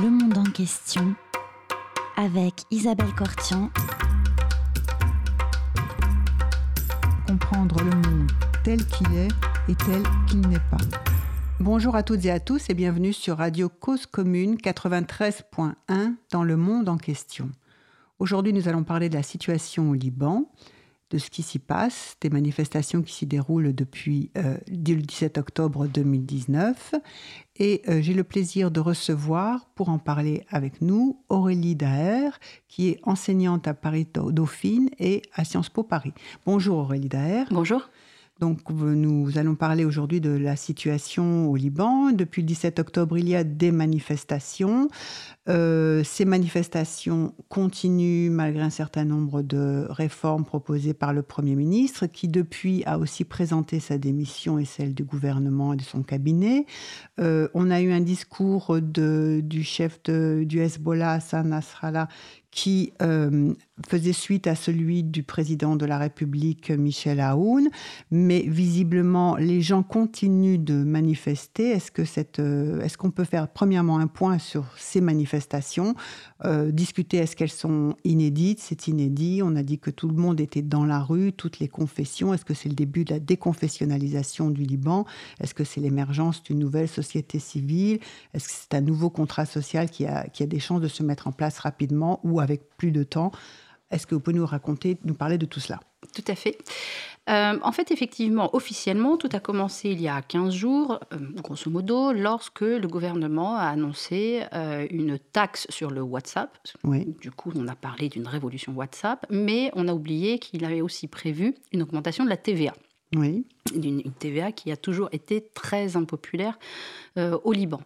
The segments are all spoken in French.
Le monde en question avec Isabelle Cortian. Comprendre le monde tel qu'il est et tel qu'il n'est pas. Bonjour à toutes et à tous et bienvenue sur Radio Cause Commune 93.1 dans le monde en question. Aujourd'hui, nous allons parler de la situation au Liban, de ce qui s'y passe, des manifestations qui s'y déroulent depuis euh, le 17 octobre 2019. Et euh, j'ai le plaisir de recevoir, pour en parler avec nous, Aurélie Daher, qui est enseignante à Paris Dauphine et à Sciences Po Paris. Bonjour Aurélie Daher. Bonjour. Donc, nous allons parler aujourd'hui de la situation au Liban. Depuis le 17 octobre, il y a des manifestations. Euh, ces manifestations continuent malgré un certain nombre de réformes proposées par le Premier ministre, qui depuis a aussi présenté sa démission et celle du gouvernement et de son cabinet. Euh, on a eu un discours de, du chef du Hezbollah, Hassan Nasrallah, qui euh, faisait suite à celui du président de la République, Michel Aoun. Mais visiblement, les gens continuent de manifester. Est-ce que cette, euh, est-ce qu'on peut faire premièrement un point sur ces manifestations, euh, discuter est-ce qu'elles sont inédites? C'est inédit. On a dit que tout le monde était dans la rue, toutes les confessions. Est-ce que c'est le début de la déconfessionnalisation du Liban? Est-ce que c'est l'émergence d'une nouvelle société civile? Est-ce que c'est un nouveau contrat social qui a, qui a des chances de se mettre en place rapidement ou avec plus de temps. Est-ce que vous pouvez nous raconter, nous parler de tout cela? Tout à fait. Euh, en fait, effectivement, officiellement, tout a commencé il y a 15 jours, euh, grosso modo, lorsque le gouvernement a annoncé euh, une taxe sur le WhatsApp. Du coup, on a parlé d'une révolution WhatsApp, mais on a oublié qu'il avait aussi prévu une augmentation de la TVA. Oui. Une, TVA qui a toujours été très impopulaire au Liban.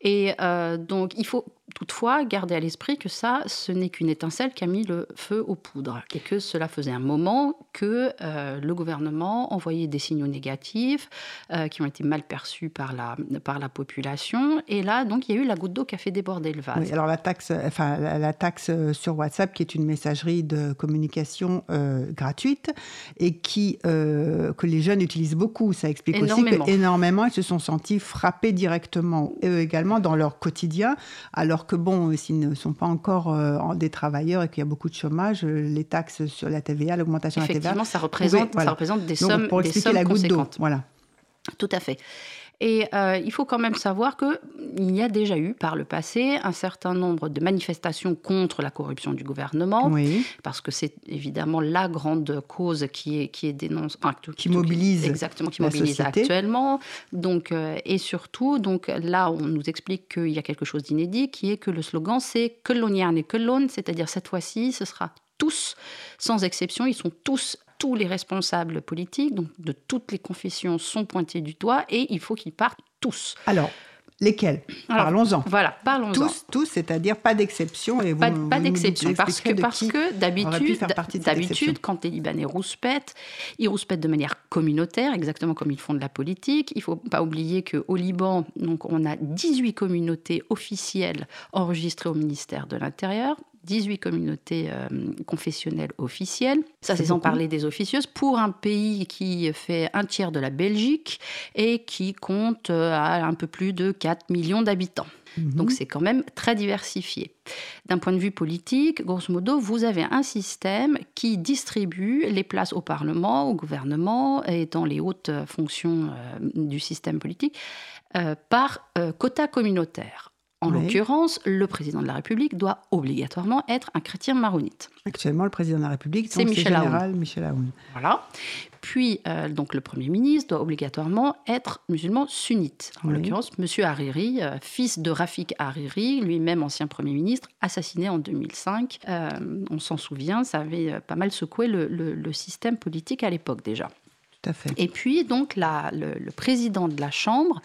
Et donc, il faut toutefois garder à l'esprit que ça, ce n'est qu'une étincelle qui a mis le feu aux poudres et que cela faisait un moment que euh, le gouvernement envoyait des signaux négatifs euh, qui ont été mal perçus par la, par la population. Et là, donc, il y a eu la goutte d'eau qui a fait déborder le vase. Oui, alors la taxe, enfin, la, taxe sur WhatsApp, qui est une messagerie de communication euh, gratuite et qui, que les jeunes utilisent beaucoup, ça explique aussi qu'énormément, ils se sont sentis frappés directement, eux également, dans leur quotidien. Alors alors que bon, s'ils ne sont pas encore euh, des travailleurs et qu'il y a beaucoup de chômage, euh, les taxes sur la TVA, l'augmentation de la TVA. Effectivement, ça représente, ça représente des sommes, pour expliquer la goutte d'eau, voilà. Tout à fait. Et euh, il faut quand même savoir qu'il y a déjà eu par le passé un certain nombre de manifestations contre la corruption du gouvernement, parce que c'est évidemment la grande cause qui est, qui est dénoncée, qui mobilise exactement, qui mobilise actuellement. Donc, euh, et surtout, donc là, on nous explique qu'il y a quelque chose d'inédit, qui est que le slogan c'est que l'on et que l'on, c'est-à-dire cette fois-ci, ce sera tous, sans exception, ils sont tous tous les responsables politiques, donc de toutes les confessions, sont pointés du doigt et il faut qu'ils partent tous. Alors, Lesquels? Parlons-en. Voilà, parlons-en. Tous, tous c'est-à-dire pas d'exception. Et pas, pas d'exception, parce que, parce que d'habitude, d'habitude, quand les Libanais rouspètent, ils rouspètent de manière communautaire, exactement comme ils font de la politique. Il ne faut pas oublier qu'au Liban, donc, on a 18 communautés officielles enregistrées au ministère de l'Intérieur. 18 communautés euh, confessionnelles officielles. Ça, c'est sans parler des officieuses. Pour un pays qui fait un tiers de la Belgique et qui compte euh, à un peu plus de 4 millions d'habitants. Mhm. Donc c'est quand même très diversifié. D'un point de vue politique, grosso modo, vous avez un système qui distribue les places au Parlement, au gouvernement et dans les hautes fonctions euh, du système politique par quota communautaire. En l'occurrence, le président de la République doit obligatoirement être un chrétien maronite. Actuellement, le président de la République, c'est Michel général Michel Aoun. Voilà. Puis, euh, donc, le Premier ministre doit obligatoirement être musulman sunnite. En l'occurrence, M. Hariri, euh, fils de Rafik Hariri, lui-même ancien Premier ministre, assassiné en 2005. Euh, on s'en souvient, ça avait pas mal secoué le système politique à l'époque déjà. Et puis, donc, le, président de la Chambre,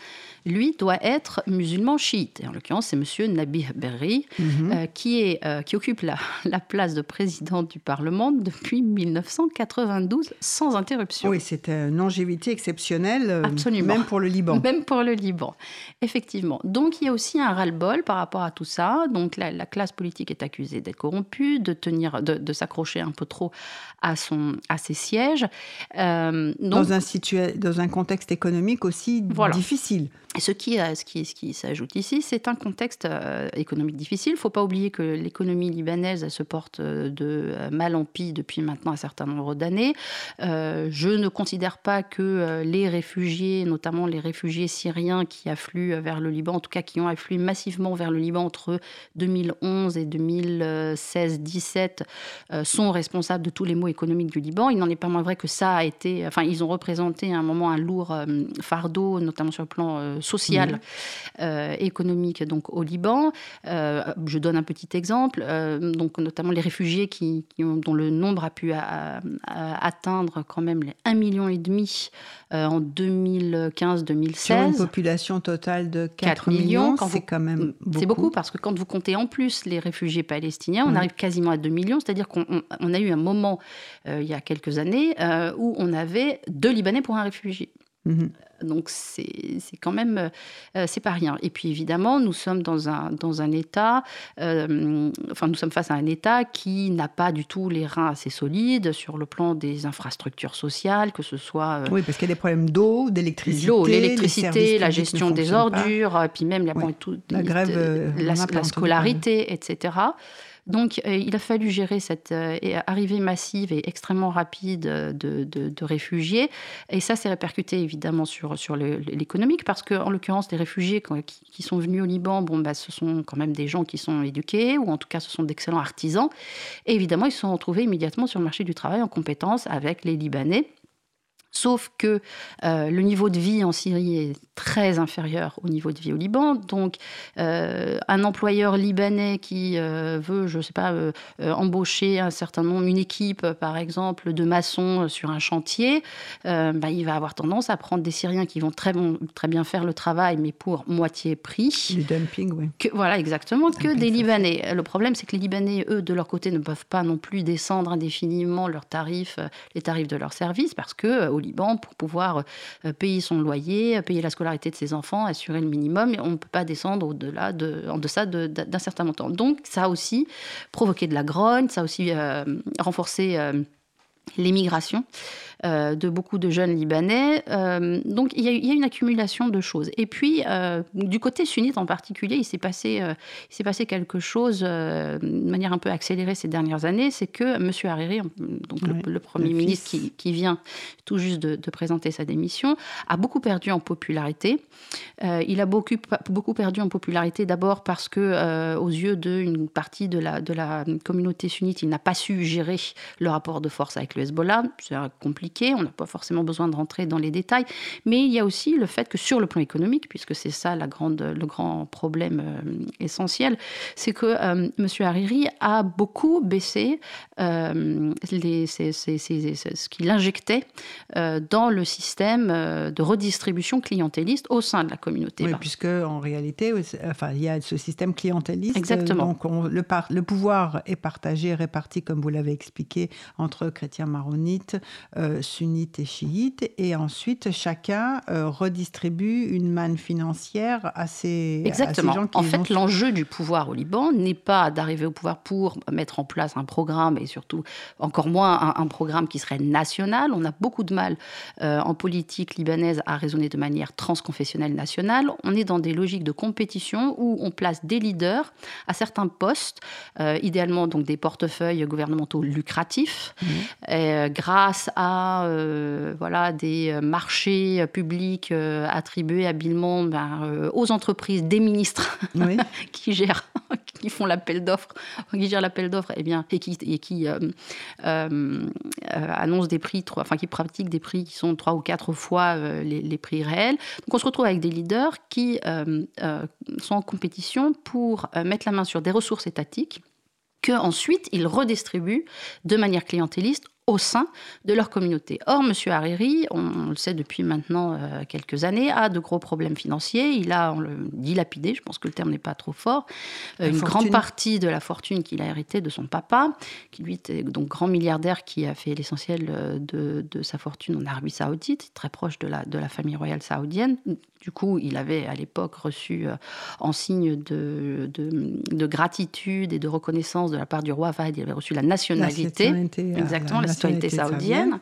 lui, doit être musulman chiite. Et en l'occurrence, c'est M. Nabih Berri, mhm. euh, qui, est, euh, qui occupe la, la, place de président du Parlement depuis 1992, sans interruption. Oui, c'est une longévité exceptionnelle, euh, Absolument. même pour le Liban. Même pour le Liban, effectivement. Donc, il y a aussi un ras-le-bol par rapport à tout ça. Donc, la, classe politique est accusée d'être corrompue, de, tenir, de, de s'accrocher un peu trop à, son, à ses sièges dans, un dans un contexte économique aussi difficile. Qui, euh, ce qui, ce qui s'ajoute ici, c'est un contexte euh, économique difficile. Il ne faut pas oublier que l'économie libanaise se porte euh, de mal en pis depuis maintenant un certain nombre d'années. je ne considère pas que les réfugiés, notamment les réfugiés syriens qui affluent vers le Liban, en tout cas qui ont afflué massivement vers le Liban entre 2011 et 2016-17, sont responsables de tous les maux économiques du Liban. Il n'en est pas moins vrai que ça a été, enfin, ils ont représenté à un moment un lourd fardeau, notamment sur le plan social, euh, économique donc au Liban. Euh, je donne un petit exemple, euh, donc notamment les réfugiés qui, ont, dont le nombre a pu atteindre quand même les 1,5 million et demi en 2015-2016. Sur une population totale de 4, millions, c'est quand même beaucoup. C'est beaucoup parce que quand vous comptez en plus les réfugiés palestiniens, on arrive quasiment à 2 millions, c'est-à-dire qu'on a eu un moment il y a quelques années où on avait deux Libanais pour un réfugié. Mhm. Donc c'est quand même, euh, c'est pas rien. Et puis évidemment, nous sommes dans un, dans un État, euh, enfin nous sommes face à un État qui n'a pas du tout les reins assez solides sur le plan des infrastructures sociales, que ce soit... Euh, oui, parce qu'il y a des problèmes d'eau, d'électricité. L'eau, l'électricité, la gestion des ordures, puis même la, la grève, la, la scolarité, etc. Donc, euh, il a fallu gérer cette euh, arrivée massive et extrêmement rapide de, réfugiés. Et ça s'est répercuté évidemment sur, sur l'économique, parce qu'en l'occurrence, les réfugiés qui, sont venus au Liban, bon, bah, ce sont quand même des gens qui sont éduqués, ou en tout cas, ce sont d'excellents artisans. Et évidemment, ils se sont retrouvés immédiatement sur le marché du travail en compétence avec les Libanais. Sauf que euh, le niveau de vie en Syrie est très inférieur au niveau de vie au Liban. Donc, euh, un employeur libanais qui euh, veut, je ne sais pas, embaucher un certain nombre, une équipe, par exemple, de maçons sur un chantier, bah, il va avoir tendance à prendre des Syriens qui vont très, bon, très bien faire le travail, mais pour moitié prix. Du dumping, oui. Que, voilà, exactement, que des Libanais. Le problème, c'est que les Libanais, eux, de leur côté, ne peuvent pas non plus descendre indéfiniment leurs tarifs, les tarifs de leurs services, parce que Liban pour pouvoir euh, payer son loyer, payer la scolarité de ses enfants, assurer le minimum. On ne peut pas descendre au-delà de, en deçà d'un certain montant. Donc, ça a aussi provoqué de la grogne, ça a aussi euh, renforcé euh, l'émigration. Euh, de beaucoup de jeunes Libanais. Euh, donc il y, a, une accumulation de choses. Et puis, euh, du côté sunnite en particulier, il s'est passé, il passé quelque chose de manière un peu accélérée ces dernières années, c'est que M. Hariri, donc le, Premier ministre qui, vient tout juste de, présenter sa démission, a beaucoup perdu en popularité. il a beaucoup, beaucoup perdu en popularité d'abord parce que, aux yeux d'une partie de la, de la communauté sunnite, il n'a pas su gérer le rapport de force avec le Hezbollah. C'est compliqué on n'a pas forcément besoin de rentrer dans les détails. Mais il y a aussi le fait que sur le plan économique, puisque c'est ça la grande, le grand problème euh, essentiel, c'est que euh, M. Hariri a beaucoup baissé euh, les, ce qu'il injectait dans le système de redistribution clientéliste au sein de la communauté. Oui, puisque en réalité, enfin, il y a ce système clientéliste. Exactement. Donc le, le, pouvoir est partagé, réparti, comme vous l'avez expliqué, entre chrétiens maronites, sunnites et chiites, et ensuite chacun euh, redistribue une manne financière à ces, Exactement. gens qui En fait, l'enjeu du pouvoir au Liban n'est pas d'arriver au pouvoir pour mettre en place un programme, et surtout encore moins un, programme qui serait national. On a beaucoup de mal euh, en politique libanaise à raisonner de manière transconfessionnelle nationale. On est dans des logiques de compétition où on place des leaders à certains postes, euh, idéalement donc des portefeuilles gouvernementaux lucratifs, mmh. grâce à euh, voilà, des euh, marchés publics euh, attribués habilement ben, aux entreprises, des ministres qui gèrent, qui font l'appel d'offres, qui gèrent l'appel d'offres, et eh bien, et qui, et qui annoncent des prix, enfin qui pratiquent des prix qui sont trois ou quatre fois les, les, prix réels. Donc on se retrouve avec des leaders qui sont en compétition pour mettre la main sur des ressources étatiques que ensuite ils redistribuent de manière clientéliste au sein de leur communauté. Or, M. Hariri, on, le sait depuis maintenant euh, quelques années, a de gros problèmes financiers. Il a on le dilapidé, je pense que le terme n'est pas trop fort, euh, une grande partie de la fortune qu'il a héritée de son papa, qui lui était donc grand milliardaire qui a fait l'essentiel euh, de, sa fortune en Arabie saoudite, très proche de la, de la famille royale saoudienne. Du coup, il avait à l'époque reçu en signe de, de, gratitude et de reconnaissance de la part du roi Fahd, il avait reçu la nationalité. exactement, la citoyenneté saoudienne.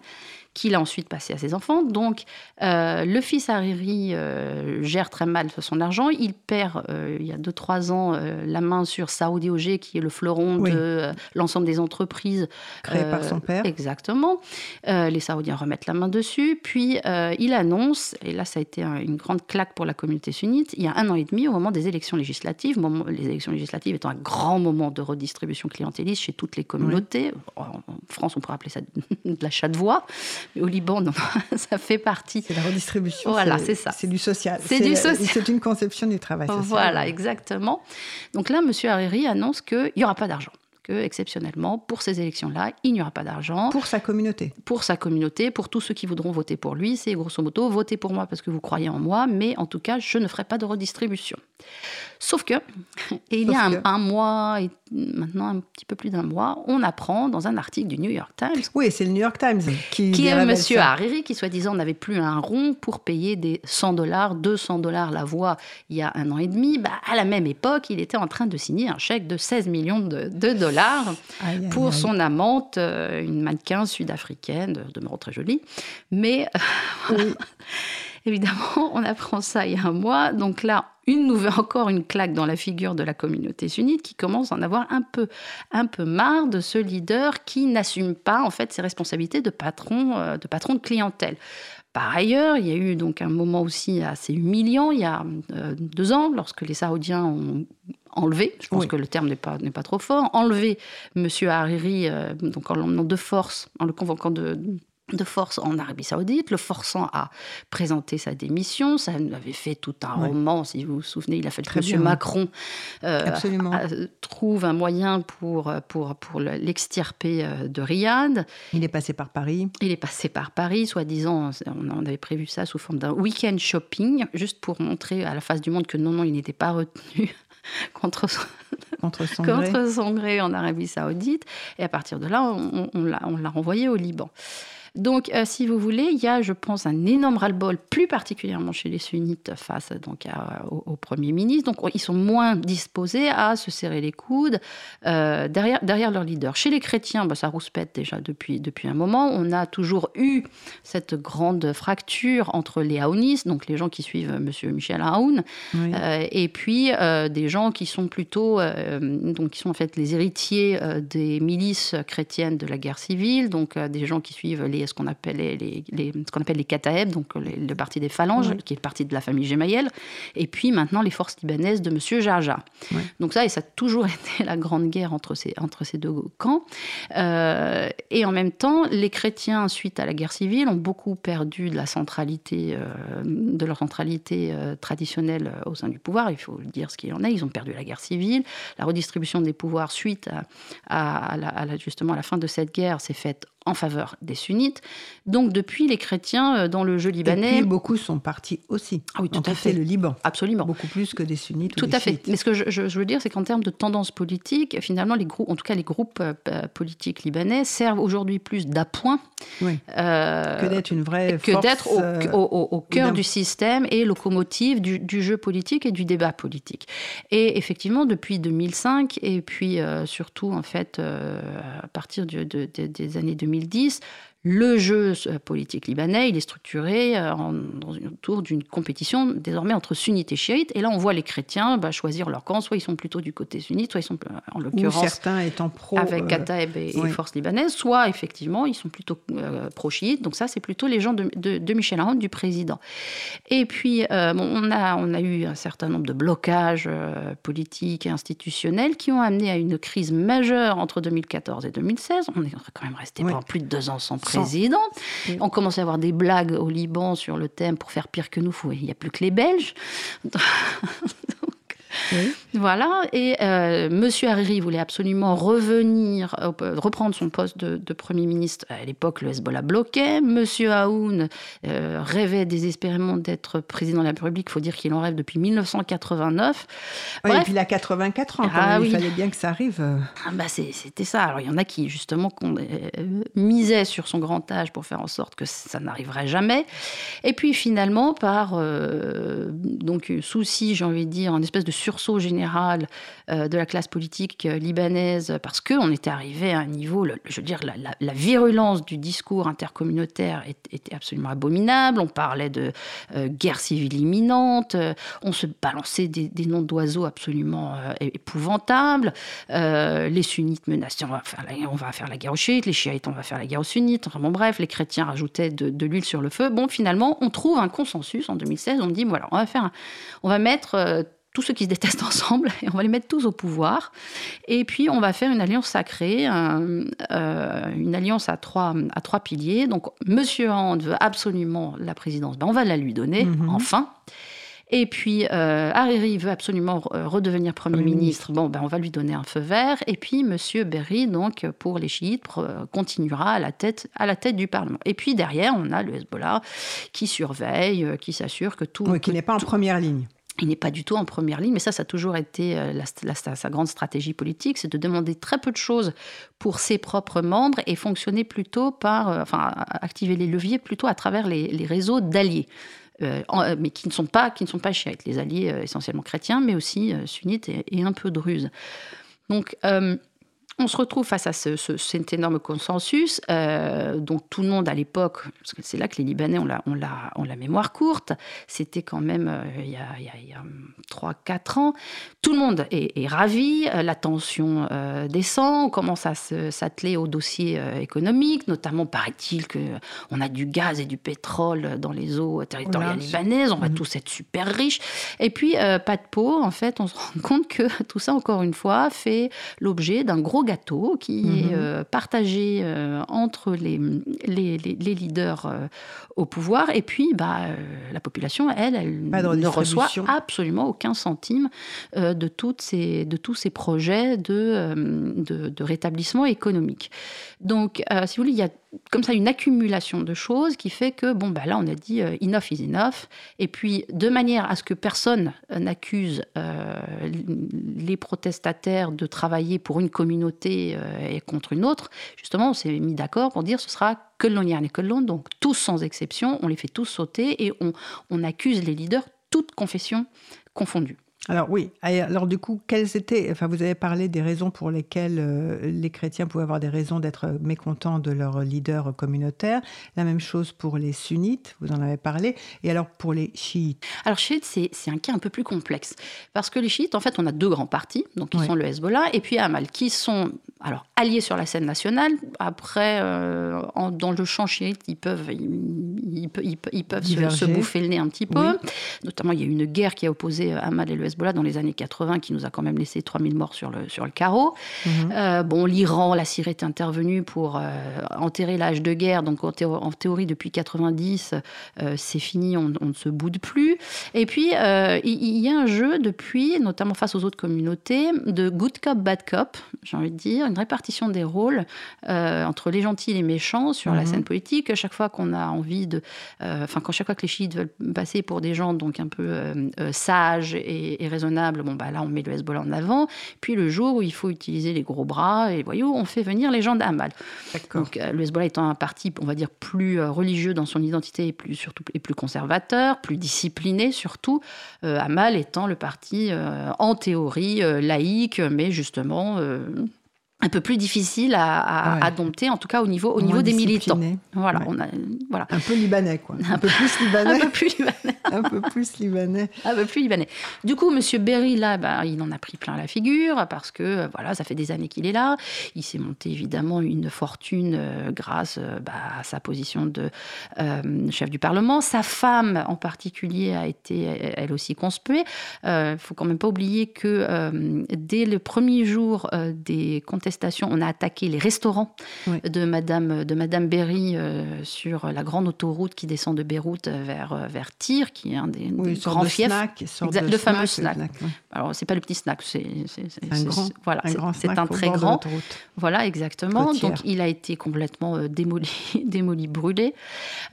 Qu'il a ensuite passé à ses enfants. Donc, euh, le fils Hariri euh, gère très mal son argent. Il perd, euh, il y a 2-3 ans, la main sur Saudi OG, qui est le fleuron de l'ensemble des entreprises. Créées par son père. Exactement. les Saoudiens remettent la main dessus. Puis, il annonce, et là, ça a été une grande claque pour la communauté sunnite, il y a un an et demi, au moment des élections législatives, les élections législatives étant un grand moment de redistribution clientéliste chez toutes les communautés. En France, on pourrait appeler ça de l'achat de voix. Au Liban, ça fait partie. C'est la redistribution. Voilà, c'est ça. C'est du social. C'est du social. C'est une conception du travail social. Voilà, exactement. Donc là, M. Hariri annonce qu'il n'y aura pas d'argent que, exceptionnellement, pour ces élections-là, il n'y aura pas d'argent. Pour sa communauté. Pour sa communauté, pour tous ceux qui voudront voter pour lui. C'est grosso modo, votez pour moi parce que vous croyez en moi, mais en tout cas, je ne ferai pas de redistribution. Sauf que, et il y a un, mois, et maintenant un petit peu plus d'un mois, on apprend dans un article du New York Times. Oui, c'est le New York Times qui. Qui est Monsieur Hariri, qui soi-disant n'avait plus un rond pour payer des 100 dollars, 200 dollars la voix il y a un an et demi. Bah, à la même époque, il était en train de signer un chèque de 16 millions de, dollars pour son amante, euh, une mannequin sud-africaine, de demeurant très jolie. Mais. Oui. Évidemment, on apprend ça il y a un mois. Donc là, une nouvelle, encore une claque dans la figure de la communauté sunnite qui commence à en avoir un peu, un peu marre de ce leader qui n'assume pas en fait ses responsabilités de patron, euh, de patron de clientèle. Par ailleurs, il y a eu donc un moment aussi assez humiliant il y a euh, deux ans, lorsque les Saoudiens ont enlevé, je pense que le terme n'est pas, pas trop fort, enlevé M. Hariri euh, donc en l'emmenant de force, en le convoquant de, de force en Arabie Saoudite, le forçant à présenter sa démission. Ça avait fait tout un roman, si vous vous souvenez. Il a fait que M. Macron euh, trouve un moyen pour, pour, pour l'extirper euh, de Riyad. Il est passé par Paris. Il est passé par Paris, soi-disant, on avait prévu ça sous forme d'un week-end shopping, juste pour montrer à la face du monde que non, non, il n'était pas retenu contre son, contre son, gré. en Arabie Saoudite. Et à partir de là, on, on l'a renvoyé au Liban. Donc, euh, si vous voulez, il y a, je pense, un énorme ras-le-bol, plus particulièrement chez les sunnites face donc, au, Premier ministre. Donc, ils sont moins disposés à se serrer les coudes euh, derrière, derrière leur leader. Chez les chrétiens, bah, ça rouspète déjà depuis, depuis un moment. On a toujours eu cette grande fracture entre les haounistes, donc les gens qui suivent M. Michel Aoun, euh, et puis des gens qui sont plutôt, donc qui sont en fait les héritiers des milices chrétiennes de la guerre civile, donc des gens qui suivent les ce qu'on appelle les, ce qu'on appelle les Kataeb, donc le parti des phalanges, qui est le parti de la famille Gemayel, et puis maintenant les forces libanaises de M. Jarja. Donc ça, et ça a toujours été la grande guerre entre ces, entre ces deux camps. Euh, et en même temps, les chrétiens, suite à la guerre civile, ont beaucoup perdu de la centralité, euh, de leur centralité euh, traditionnelle au sein du pouvoir. Il faut dire ce qu'il en est. Ils ont perdu la guerre civile. La redistribution des pouvoirs suite à, la, justement à la fin de cette guerre s'est faite en faveur des sunnites. Donc depuis, les chrétiens euh, dans le jeu libanais... Beaucoup sont partis aussi. Ah oui, tout à fait. le Liban. Absolument. Beaucoup plus que des sunnites Tout ou des à fait. Mais ce que je, veux dire, c'est qu'en termes de tendance politique, finalement, les groupes, en tout cas les groupes euh, politiques libanais, servent aujourd'hui plus d'appoint oui. euh, que d'être une vraie que d'être au, euh, au, cœur du système et locomotive du, du, jeu politique et du débat politique. Et effectivement, depuis 2005 et puis surtout en fait à partir de, des années 2010, le jeu euh, politique libanais, il est structuré euh, autour d'une compétition désormais entre sunnites et chiites. Et là, on voit les chrétiens bah, choisir leur camp. Soit ils sont plutôt du côté sunnite, soit ils sont, euh, en l'occurrence, certains étant pro, avec Kataeb et, les forces libanaises, soit effectivement, ils sont plutôt pro-chiites. Donc ça, c'est plutôt les gens de, Michel Aoun, du président. Et puis, on, a, on a eu un certain nombre de blocages politiques et institutionnels qui ont amené à une crise majeure entre 2014 et 2016. On est quand même resté pendant plus de deux ans sans président. On commençait à avoir des blagues au Liban sur le thème pour faire pire que nous. Il n'y a plus que les Belges. Voilà, et euh, Monsieur Hariri voulait absolument revenir, euh, reprendre son poste de, Premier ministre. À l'époque, le Hezbollah bloquait. Monsieur Aoun euh, rêvait désespérément d'être président de la République. Il faut dire qu'il en rêve depuis 1989. et puis il a 84 ans, ah il fallait bien que ça arrive. Ah bah C'était ça. Alors il y en a qui, justement, misaient sur son grand âge pour faire en sorte que ça n'arriverait jamais. Et puis finalement, par donc souci, j'ai envie de dire, en espèce de sursaut général de la classe politique libanaise parce qu'on était arrivé à un niveau, je veux dire, la, virulence du discours intercommunautaire était absolument abominable. On parlait de guerre civile imminente, on se balançait des, noms d'oiseaux absolument épouvantables. les sunnites menaçaient, on va, faire la, on va faire la guerre aux chiites, les chiites, on va faire la guerre aux sunnites. Enfin bon, bref, les chrétiens rajoutaient de, l'huile sur le feu. Bon, finalement, on trouve un consensus en 2016. On dit, voilà, on va faire, on va mettre euh, tous ceux qui se détestent ensemble et on va les mettre tous au pouvoir. Et puis on va faire une alliance sacrée, euh, une alliance à trois, à trois piliers. Donc Monsieur Hand veut absolument la présidence, ben, on va la lui donner, mhm. enfin. Et puis, euh, Hariri veut absolument euh, redevenir Premier, ministre. Bon, ben, on va lui donner un feu vert. Et puis, M. Berry, donc, pour les chiites, continuera à la, tête, à la tête du Parlement. Et puis, derrière, on a le Hezbollah qui surveille, euh, qui s'assure que tout... Oui, qui n'est pas en première ligne. Il n'est pas du tout en première ligne, mais ça, ça a toujours été euh, sa grande stratégie politique, c'est de demander très peu de choses pour ses propres membres et fonctionner plutôt par, enfin, activer les leviers plutôt à travers les réseaux d'alliés. Euh, euh, mais qui ne sont pas qui ne sont pas chiites, les alliés euh, essentiellement chrétiens, mais aussi sunnites et, un peu druzes. Donc on se retrouve face à ce, cet énorme consensus. Euh, donc tout le monde à l'époque, parce que c'est là que les Libanais ont la, la, la mémoire courte, c'était quand même euh, il, y a, il, y a, 3-4 ans, tout le monde est, ravi, euh, la tension descend, on commence à s'atteler au dossier économique, notamment paraît-il qu'on a du gaz et du pétrole dans les eaux territoriales libanaises, on va mhm. tous être super riches. Et puis, pas de peau, en fait, on se rend compte que tout ça, encore une fois, fait l'objet d'un gros gâteau qui est mhm. euh, partagé euh, entre les, les, les, leaders euh, au pouvoir. Et puis, bah, la population, elle, elle ne reçoit absolument aucun centime de, toutes ces, de tous ces projets de, de, de rétablissement économique. Donc, si vous voulez, il y a comme ça une accumulation de choses qui fait que, bon, bah là, on a dit euh, enough is enough. Et puis, de manière à ce que personne euh, n'accuse euh, les protestataires de travailler pour une communauté et contre une autre, justement, on s'est mis d'accord pour dire ce sera que l'on y et que l'on. Donc, tous sans exception, on les fait tous sauter et on accuse les leaders, toutes confessions confondues. Alors oui, alors du coup, quelles étaient, enfin vous avez parlé des raisons pour lesquelles euh, les chrétiens pouvaient avoir des raisons d'être mécontents de leur leader communautaire. La même chose pour les sunnites, vous en avez parlé. Et alors pour les chiites? Alors chiites, c'est, un cas un peu plus complexe. Parce que les chiites, en fait, on a deux grands partis, donc ils sont le Hezbollah et puis Amal, qui sont alors alliés sur la scène nationale. Après, euh, dans le champ chiite, ils peuvent, ils, peuvent se, bouffer le nez un petit peu. Notamment, il y a eu une guerre qui a opposé Amal et le Hezbollah dans les années 80 qui nous a quand même laissé 3000 morts sur le, sur le carreau. Mhm. Euh, bon, l'Iran, la Syrie est intervenue pour euh, enterrer l'âge de guerre. Donc en, théorie, depuis 90, euh, c'est fini, on, ne se boude plus. Et puis, il y, a un jeu depuis, notamment face aux autres communautés, de good cop, bad cop, j'ai envie de dire, une répartition des rôles entre les gentils et les méchants sur la mhm. scène politique. Chaque fois qu'on a envie de... Enfin, quand chaque fois que les chiites veulent passer pour des gens donc un peu sages et raisonnable, bon, bah là, on met le Hezbollah en avant. Puis le jour où il faut utiliser les gros bras et voyons, on fait venir les gens d'Amal. Donc euh, le Hezbollah étant un parti, on va dire, plus euh, religieux dans son identité et plus, surtout, et plus conservateur, plus discipliné surtout, euh, Amal étant le parti en théorie laïque, mais justement un peu plus difficile à, à, dompter, en tout cas au niveau, au niveau des militants. Voilà, on a, voilà. Un peu libanais, quoi. Un, peu plus libanais. un peu plus libanais. Un peu plus libanais. Un peu plus libanais. Du coup, Monsieur Berry, là, bah, il en a pris plein la figure parce que, voilà, ça fait des années qu'il est là. Il s'est monté évidemment une fortune euh, grâce euh, bah, à sa position de euh, chef du Parlement. Sa femme, en particulier, a été elle aussi conspuée. Il ne faut quand même pas oublier que dès le premier jour des contestations on a attaqué les restaurants de Madame de Madame Berry euh, sur la grande autoroute qui descend de Beyrouth vers euh, vers Tyr, qui est un des, grands fiefs. le fameux snack. Alors c'est pas le petit snack, c'est un grand, voilà, c'est un très grand. Voilà exactement. Donc il a été complètement euh, démoli, démoli, brûlé.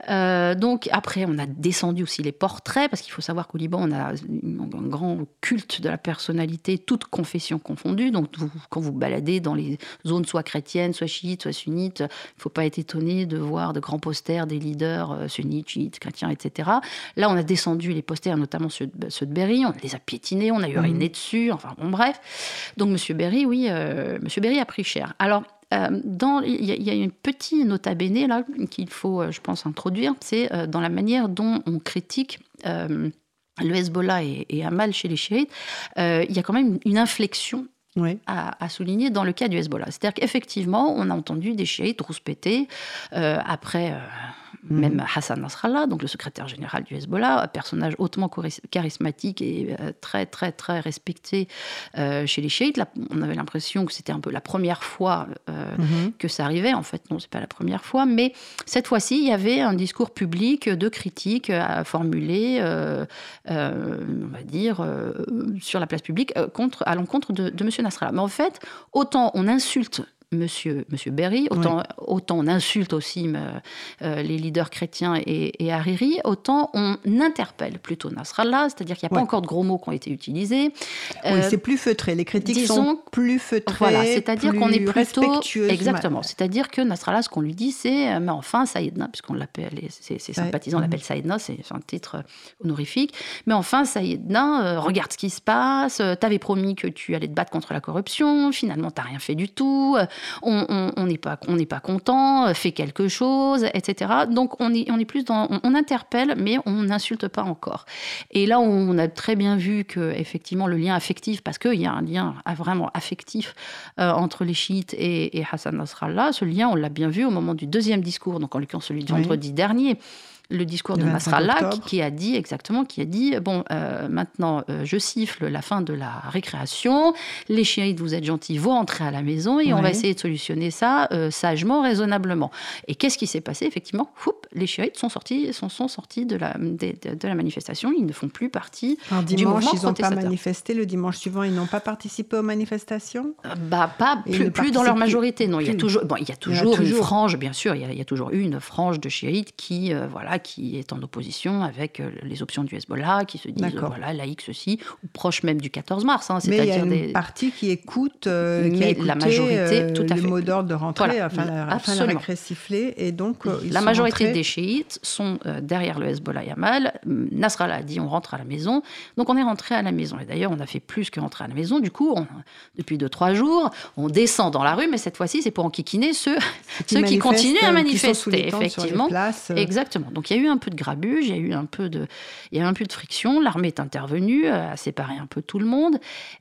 donc après on a descendu aussi les portraits parce qu'il faut savoir qu'au Liban on a un grand culte de la personnalité, toute confession confondue. Donc quand vous baladez dans les zones soit chrétiennes, soit chiites, soit sunnites. Il ne faut pas être étonné de voir de grands posters des leaders euh, sunnites, chiites, chrétiens, etc. Là, on a descendu les posters, notamment ceux de, Berry, on les a piétinés, on a uriné mmh. dessus, enfin bon, bref. Donc M. Berry, oui, M. Berry a pris cher. Alors, il y, a une petite nota bene là qu'il faut, je pense, introduire, c'est dans la manière dont on critique le Hezbollah et, et Hamal chez les chiites. Il y a quand même une inflexion à, souligner dans le cas du Hezbollah. C'est-à-dire qu'effectivement, on a entendu des chiites rouspéter euh, après. Euh, Mhm. Même Hassan Nasrallah, donc le secrétaire général du Hezbollah, un personnage hautement charismatique et euh, très, très, très respecté euh, chez les chiites. Là, on avait l'impression que c'était un peu la première fois euh, mhm. que ça arrivait. En fait, non, c'est pas la première fois. Mais cette fois-ci, il y avait un discours public de critique à formuler, on va dire, sur la place publique contre, à l'encontre de, de M. Nasrallah. Mais en fait, autant on insulte Monsieur, Monsieur Berry, autant, autant on insulte aussi euh, les leaders chrétiens et, Hariri, autant on interpelle plutôt Nasrallah, c'est-à-dire qu'il n'y a pas encore de gros mots qui ont été utilisés. oui, euh, c'est plus feutré, les critiques sont plus feutrées. Voilà, c'est-à-dire qu'on est plutôt. Exactement, c'est-à-dire que Nasrallah, ce qu'on lui dit, c'est euh, Mais enfin, Saïdna, puisqu'on l'appelle, ses, sympathisants l'appellent Saïdna, c'est un titre honorifique. Mais enfin, Saïdna, regarde ce qui se passe, t'avais promis que tu allais te battre contre la corruption, finalement, t'as rien fait du tout on n'est pas, on pas content, euh, fait quelque chose, etc. Donc on est, on est plus dans, on, interpelle, mais on n'insulte pas encore. Et là, on a très bien vu que effectivement le lien affectif, parce qu'il y a un lien vraiment affectif euh, entre les chiites et, Hassan Nasrallah, ce lien, on l'a bien vu au moment du deuxième discours, donc en l'occurrence celui du vendredi dernier le discours de Nasrallah qui, a dit exactement, qui a dit bon, euh, maintenant euh, je siffle la fin de la récréation, les chiites vous êtes gentils, vous rentrez à la maison et on va essayer de solutionner ça euh, sagement, raisonnablement. Et qu'est-ce qui s'est passé? Effectivement Les chiites sont sortis, sont, sont sortis de la, de, la manifestation, ils ne font plus partie du mouvement ils n'ont pas manifesté. Le dimanche suivant, ils n'ont pas participé aux manifestations? bah pas plus, plus dans leur majorité. Non, il y a toujours, bon, il y a toujours, une frange, bien sûr, il y, a, il y a toujours eu une frange de chiites qui, voilà qui est en opposition avec euh, les options du Hezbollah, qui se disent voilà, laïque ceci, ou proche même du 14 mars. Hein, Mais il y a une des... partie qui écoute, euh, qui a la majorité, euh, tout à le mot d'ordre de rentrer, enfin, la, fin la siffler, et donc La majorité des chiites sont derrière le Hezbollah et Amal. Nasrallah a dit on rentre à la maison, donc on est rentré à la maison. Et d'ailleurs, on a fait plus que rentrer à la maison. Du coup, on, depuis deux trois jours, on descend dans la rue, mais cette fois-ci, c'est pour enquiquiner ceux, qui, ceux qui continuent à manifester, effectivement. Exactement. Donc il y a eu un peu de grabuge, il y a eu un peu de, il y a un peu de friction. L'armée est intervenue, euh, a séparé un peu tout le monde.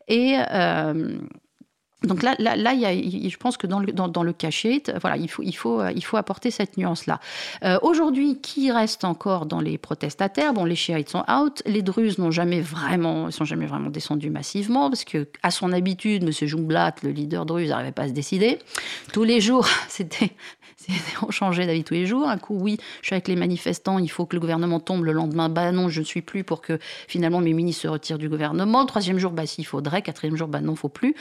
Et. Euh, donc là, là, y a, je pense que dans le, cachet, voilà, il faut, il, faut, il faut apporter cette nuance-là. Euh, aujourd'hui, qui reste encore dans les protestataires Bon, les chiites sont out, les druzes n'ont jamais vraiment, sont jamais vraiment descendus massivement, parce que à son habitude, M. Jumblat, le leader druze, n'arrivait pas à se décider. Tous les jours, c'était on changeait d'avis tous les jours. Un coup, oui, je suis avec les manifestants, il faut que le gouvernement tombe. Le lendemain, bah non, je ne suis plus pour que finalement mes ministres se retirent du gouvernement. Troisième jour, bah s'il faudrait. Quatrième jour, bah non, faut plus.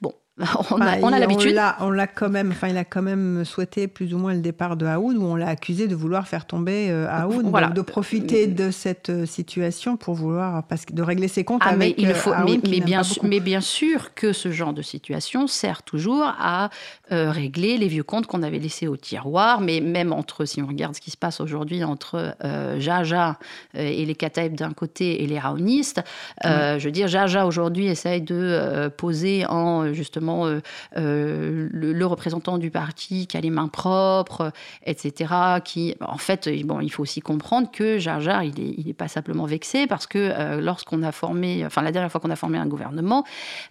Bon, on a, l'habitude. On l'a quand même, enfin, il a quand même souhaité plus ou moins le départ de Haoud, où on l'a accusé de vouloir faire tomber euh, voilà. de profiter de cette euh, situation pour vouloir, parce de régler ses comptes ah, avec mais il faut, mais, bien sûr, mais, bien sûr, que ce genre de situation sert toujours à euh, régler les vieux comptes qu'on avait laissés au tiroir, mais même entre, si on regarde ce qui se passe aujourd'hui entre Jaja et les Kataeb d'un côté et les Raonistes, je veux dire, Jaja aujourd'hui essaye de poser en justement euh, euh, le, représentant du parti qui a les mains propres, etc. Qui, en fait, bon, il faut aussi comprendre que Jar Jar, il n'est il est pas simplement vexé parce que euh, lorsqu'on a formé, enfin la dernière fois qu'on a formé un gouvernement,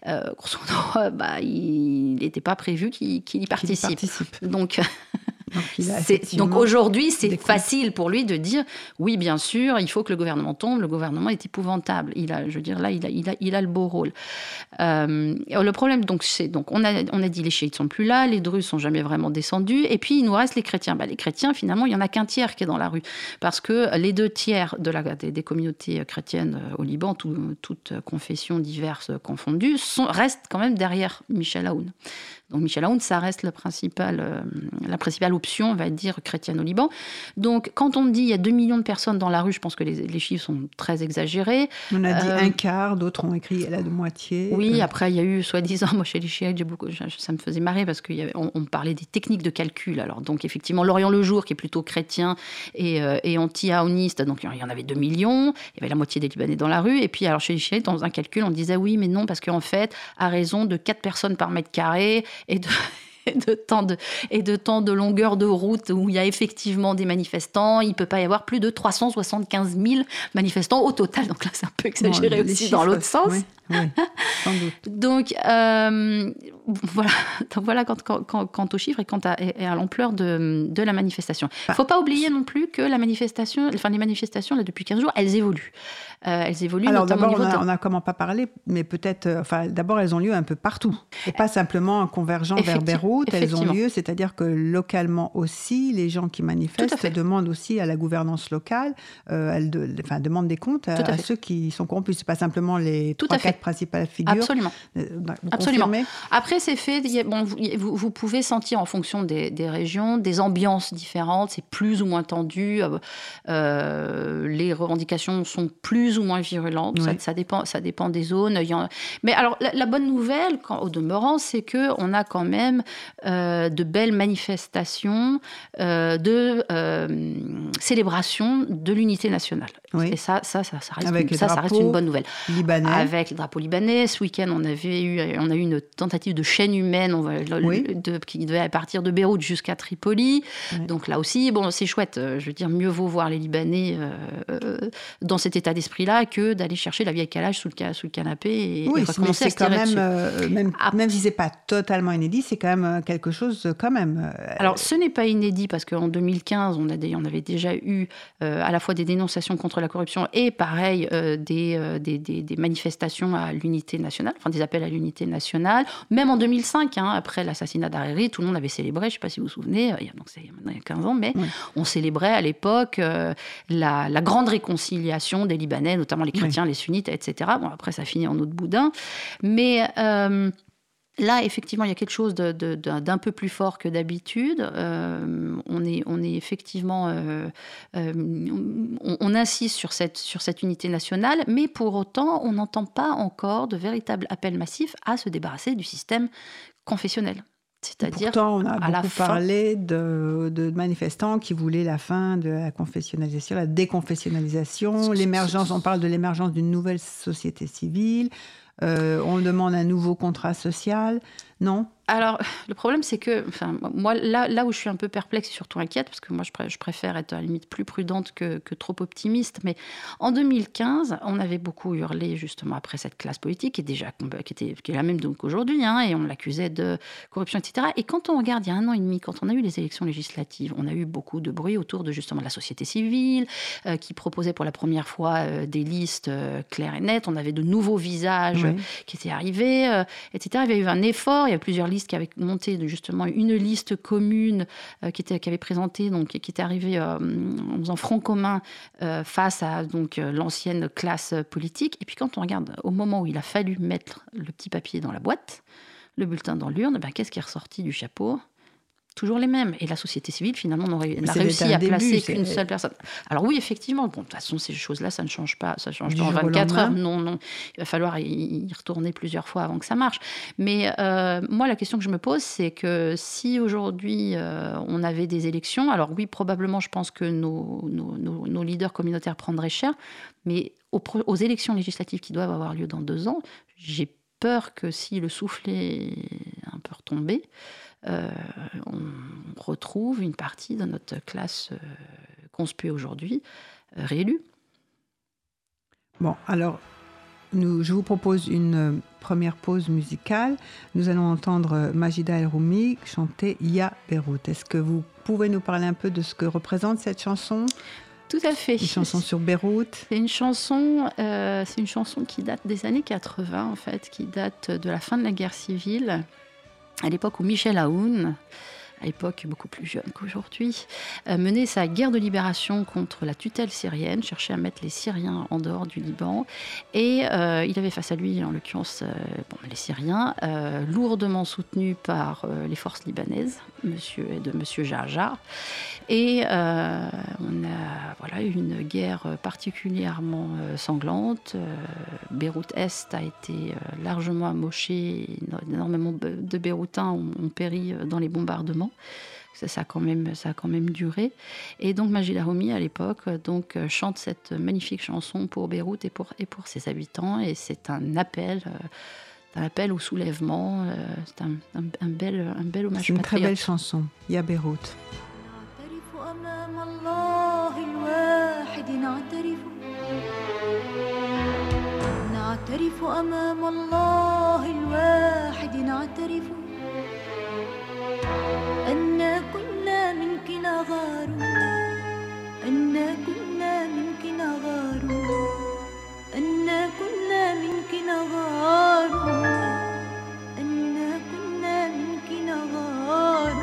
grosso modo, bah, il n'était pas prévu qu'il y participe. participe. Donc donc, aujourd'hui, c'est facile pour lui de dire oui, bien sûr, il faut que le gouvernement tombe. Le gouvernement est épouvantable. Il a, je veux dire, là, il a, il a, il a le beau rôle. Euh, le problème, donc, c'est donc on a, on a dit les chiites sont plus là, les druzes sont jamais vraiment descendus, et puis il nous reste les chrétiens. Bah, les chrétiens, finalement, il y en a qu'un tiers qui est dans la rue, parce que les deux tiers de la, des, communautés chrétiennes au Liban, toutes confessions diverses confondues, sont, restent quand même derrière Michel Aoun. Donc Michel Aoun, ça reste euh, la principale l'option, on va dire, chrétienne au Liban. Donc, quand on dit il y a 2 millions de personnes dans la rue, je pense que les, chiffres sont très exagérés. On a dit euh, un quart, d'autres ont écrit la de moitié. Oui, après, il y a eu, soi-disant, moi, chez les chiites, beaucoup, ça me faisait marrer parce qu'on on parlait des techniques de calcul. Alors, donc, effectivement, Lorient Le Jour, qui est plutôt chrétien et, euh, et anti-aoniste, donc il y en avait 2 millions, il y avait la moitié des Libanais dans la rue. Et puis, alors, chez les chiites, dans un calcul, on disait oui, mais non, parce qu'en fait, à raison de 4 personnes par mètre carré et de de temps de, et de temps de longueur de route où il y a effectivement des manifestants. Il ne peut pas y avoir plus de 375 000 manifestants au total. Donc là, c'est un peu exagéré aussi dans l'autre sens. Donc, euh, voilà, donc voilà quant, quant, quant, aux chiffres et quant à, à l'ampleur de, de, la manifestation. Il ne faut pas oublier non plus que la manifestation, enfin, les manifestations, là, depuis 15 jours, elles évoluent. Euh, elles évoluent Alors d'abord, on, a, on a comment pas parlé, mais peut-être, euh, enfin, d'abord, elles ont lieu un peu partout. Et pas simplement en convergeant vers Beyrouth, elles ont lieu, c'est-à-dire que localement aussi, les gens qui manifestent demandent aussi à la gouvernance locale, euh, elles de, enfin, demandent des comptes à, ceux qui sont corrompus. C'est pas simplement les trois, quatre principales figures. Absolument. Absolument. Après, c'est fait. Bon, vous, vous, pouvez sentir en fonction des, des, régions des ambiances différentes. C'est plus ou moins tendu. les revendications sont plus ou moins virulentes. Ça, dépend, ça dépend des zones. Mais alors, la, bonne nouvelle, quand, au demeurant, c'est que on a quand même euh, de belles manifestations euh, de euh, célébration de l'unité nationale. Et ça, ça, ça, ça, reste, ça, ça reste une bonne nouvelle. Libanais. Avec le drapeau libanais. Ce week-end, on avait eu, on a eu une tentative de chaîne humaine on va, de, qui devait partir de Beyrouth jusqu'à Tripoli. Donc là aussi, bon, c'est chouette. Je veux dire, mieux vaut voir les Libanais dans cet état d'esprit là que d'aller chercher la vieille calage sous le, sous le canapé et, oui, recommencer à quand même, euh, même, ah. même si c'est pas totalement inédit, c'est quand même euh, quelque chose euh, quand même. Alors ce n'est pas inédit parce qu'en 2015, on, a on avait déjà eu à la fois des dénonciations contre la corruption et pareil des, des, des, manifestations à l'unité nationale, enfin des appels à l'unité nationale. Même en 2005, hein, après l'assassinat d'Hariri, tout le monde avait célébré, je ne sais pas si vous vous souvenez, il y a, donc il y a 15 ans, mais on célébrait à l'époque la, la grande réconciliation des Libanais notamment les chrétiens, les sunnites, etc. Bon, après, ça finit en eau de boudin. Mais. Euh, là, effectivement, il y a quelque chose d'un peu plus fort que d'habitude. Euh, on, est, on est effectivement, euh, on, insiste sur cette, sur cette unité nationale, mais pour autant, on n'entend pas encore de véritable appel massif à se débarrasser du système confessionnel. C'est-à-dire, Pourtant, on a beaucoup parlé de, de, manifestants qui voulaient la fin de la confessionnalisation, la déconfessionnalisation, l'émergence. On parle de l'émergence d'une nouvelle société civile. Euh, on demande un nouveau contrat social. Non? Alors, le problème, c'est que, enfin, moi, là, là où je suis un peu perplexe et surtout inquiète, parce que moi, je, préfère être à la limite plus prudente que, trop optimiste, mais en 2015, on avait beaucoup hurlé justement après cette classe politique, qui est déjà qui était, qui est la même donc aujourd'hui, hein, et on l'accusait de corruption, etc. Et quand on regarde, il y a un an et demi, quand on a eu les élections législatives, on a eu beaucoup de bruit autour de justement la société civile, euh, qui proposait pour la première fois euh, des listes euh, claires et nettes. On avait de nouveaux visages qui étaient arrivés, etc. Il y a eu un effort, il y a plusieurs listes qui avait monté justement une liste commune euh, qui, était, qui avait présenté, donc, qui était arrivée euh, en faisant front commun euh, face à donc l'ancienne classe politique. Et puis quand on regarde au moment où il a fallu mettre le petit papier dans la boîte, le bulletin dans l'urne, ben, qu'est-ce qui est ressorti du chapeau? Toujours les mêmes. Et la société civile, finalement, n'a réussi à placer qu'une seule personne. Alors oui, effectivement, bon, de toute façon, ces choses-là, ça ne change pas. Ça change pas en 24 heures. Non, non. Il va falloir y retourner plusieurs fois avant que ça marche. Mais euh, moi, la question que je me pose, c'est que si aujourd'hui, euh, on avait des élections, alors oui, probablement, je pense que nos, nos, nos, leaders communautaires prendraient cher, mais aux, aux élections législatives qui doivent avoir lieu dans deux ans, j'ai peur que si le soufflet est un peu retombé, euh, on retrouve une partie de notre classe euh, conspuée aujourd'hui euh, réélue. Bon, alors, nous, je vous propose une première pause musicale. Nous allons entendre Majida El Roumi chanter Ya Beyrouth. Est-ce que vous pouvez nous parler un peu de ce que représente cette chanson? Tout à fait. Une chanson sur Beyrouth? C'est une chanson, c'est une chanson qui date des années 80 en fait, qui date de la fin de la guerre civile à l'époque où Michel Aoun à l'époque beaucoup plus jeune qu'aujourd'hui, menait sa guerre de libération contre la tutelle syrienne, cherchait à mettre les Syriens en dehors du Liban. Et il avait face à lui, en l'occurrence, les Syriens, lourdement soutenus par les forces libanaises, monsieur, de M. Jaja. Et on a voilà, une guerre particulièrement sanglante. Beyrouth Est a été largement amochée, énormément de Beyrouthins ont, péri dans les bombardements. Ça, a quand même, ça a quand même duré. Et donc Majid Homi, à l'époque, donc chante cette magnifique chanson pour Beyrouth et pour, et pour ses habitants. Et c'est un appel, un appel au soulèvement. c'est un, un, bel, un bel hommage C'est une très belle chanson. Ya Beyrouth. نعترف أمام الله الواحد نعترف أن كنا منك نغار أن كنا منك نغار أن كنا منك نغار أن كنا منك نغار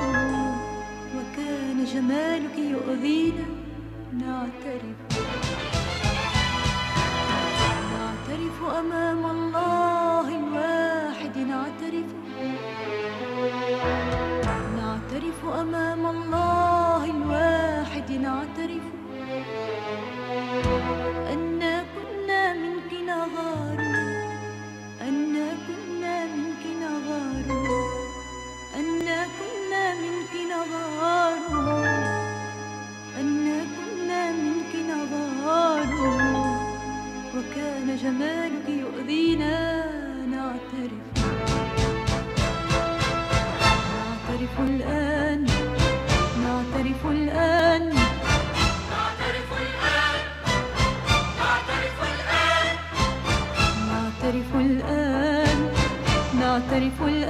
وكان جمالك يؤذينا. نعترف أمام الله الواحد. نعترف أمام الله الواحد نعترف أن كنا منك نغار أن كنا منك نغار أن كنا منك نغار أن كنا منك نغار وكان جمالك يؤذينا. نعترف الآن. نعترف الآن. نعترف الآن. نعترف الآن. نعترف الآن. نعترف الآن.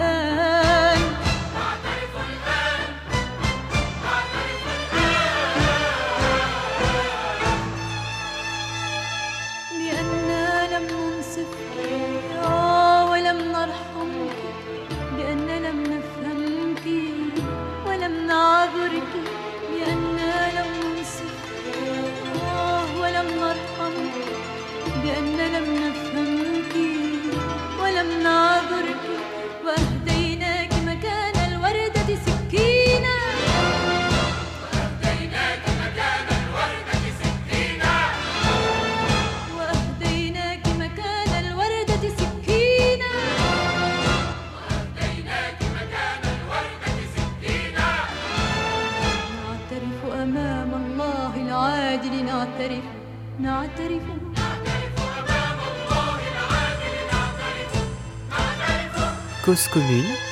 Cause commune.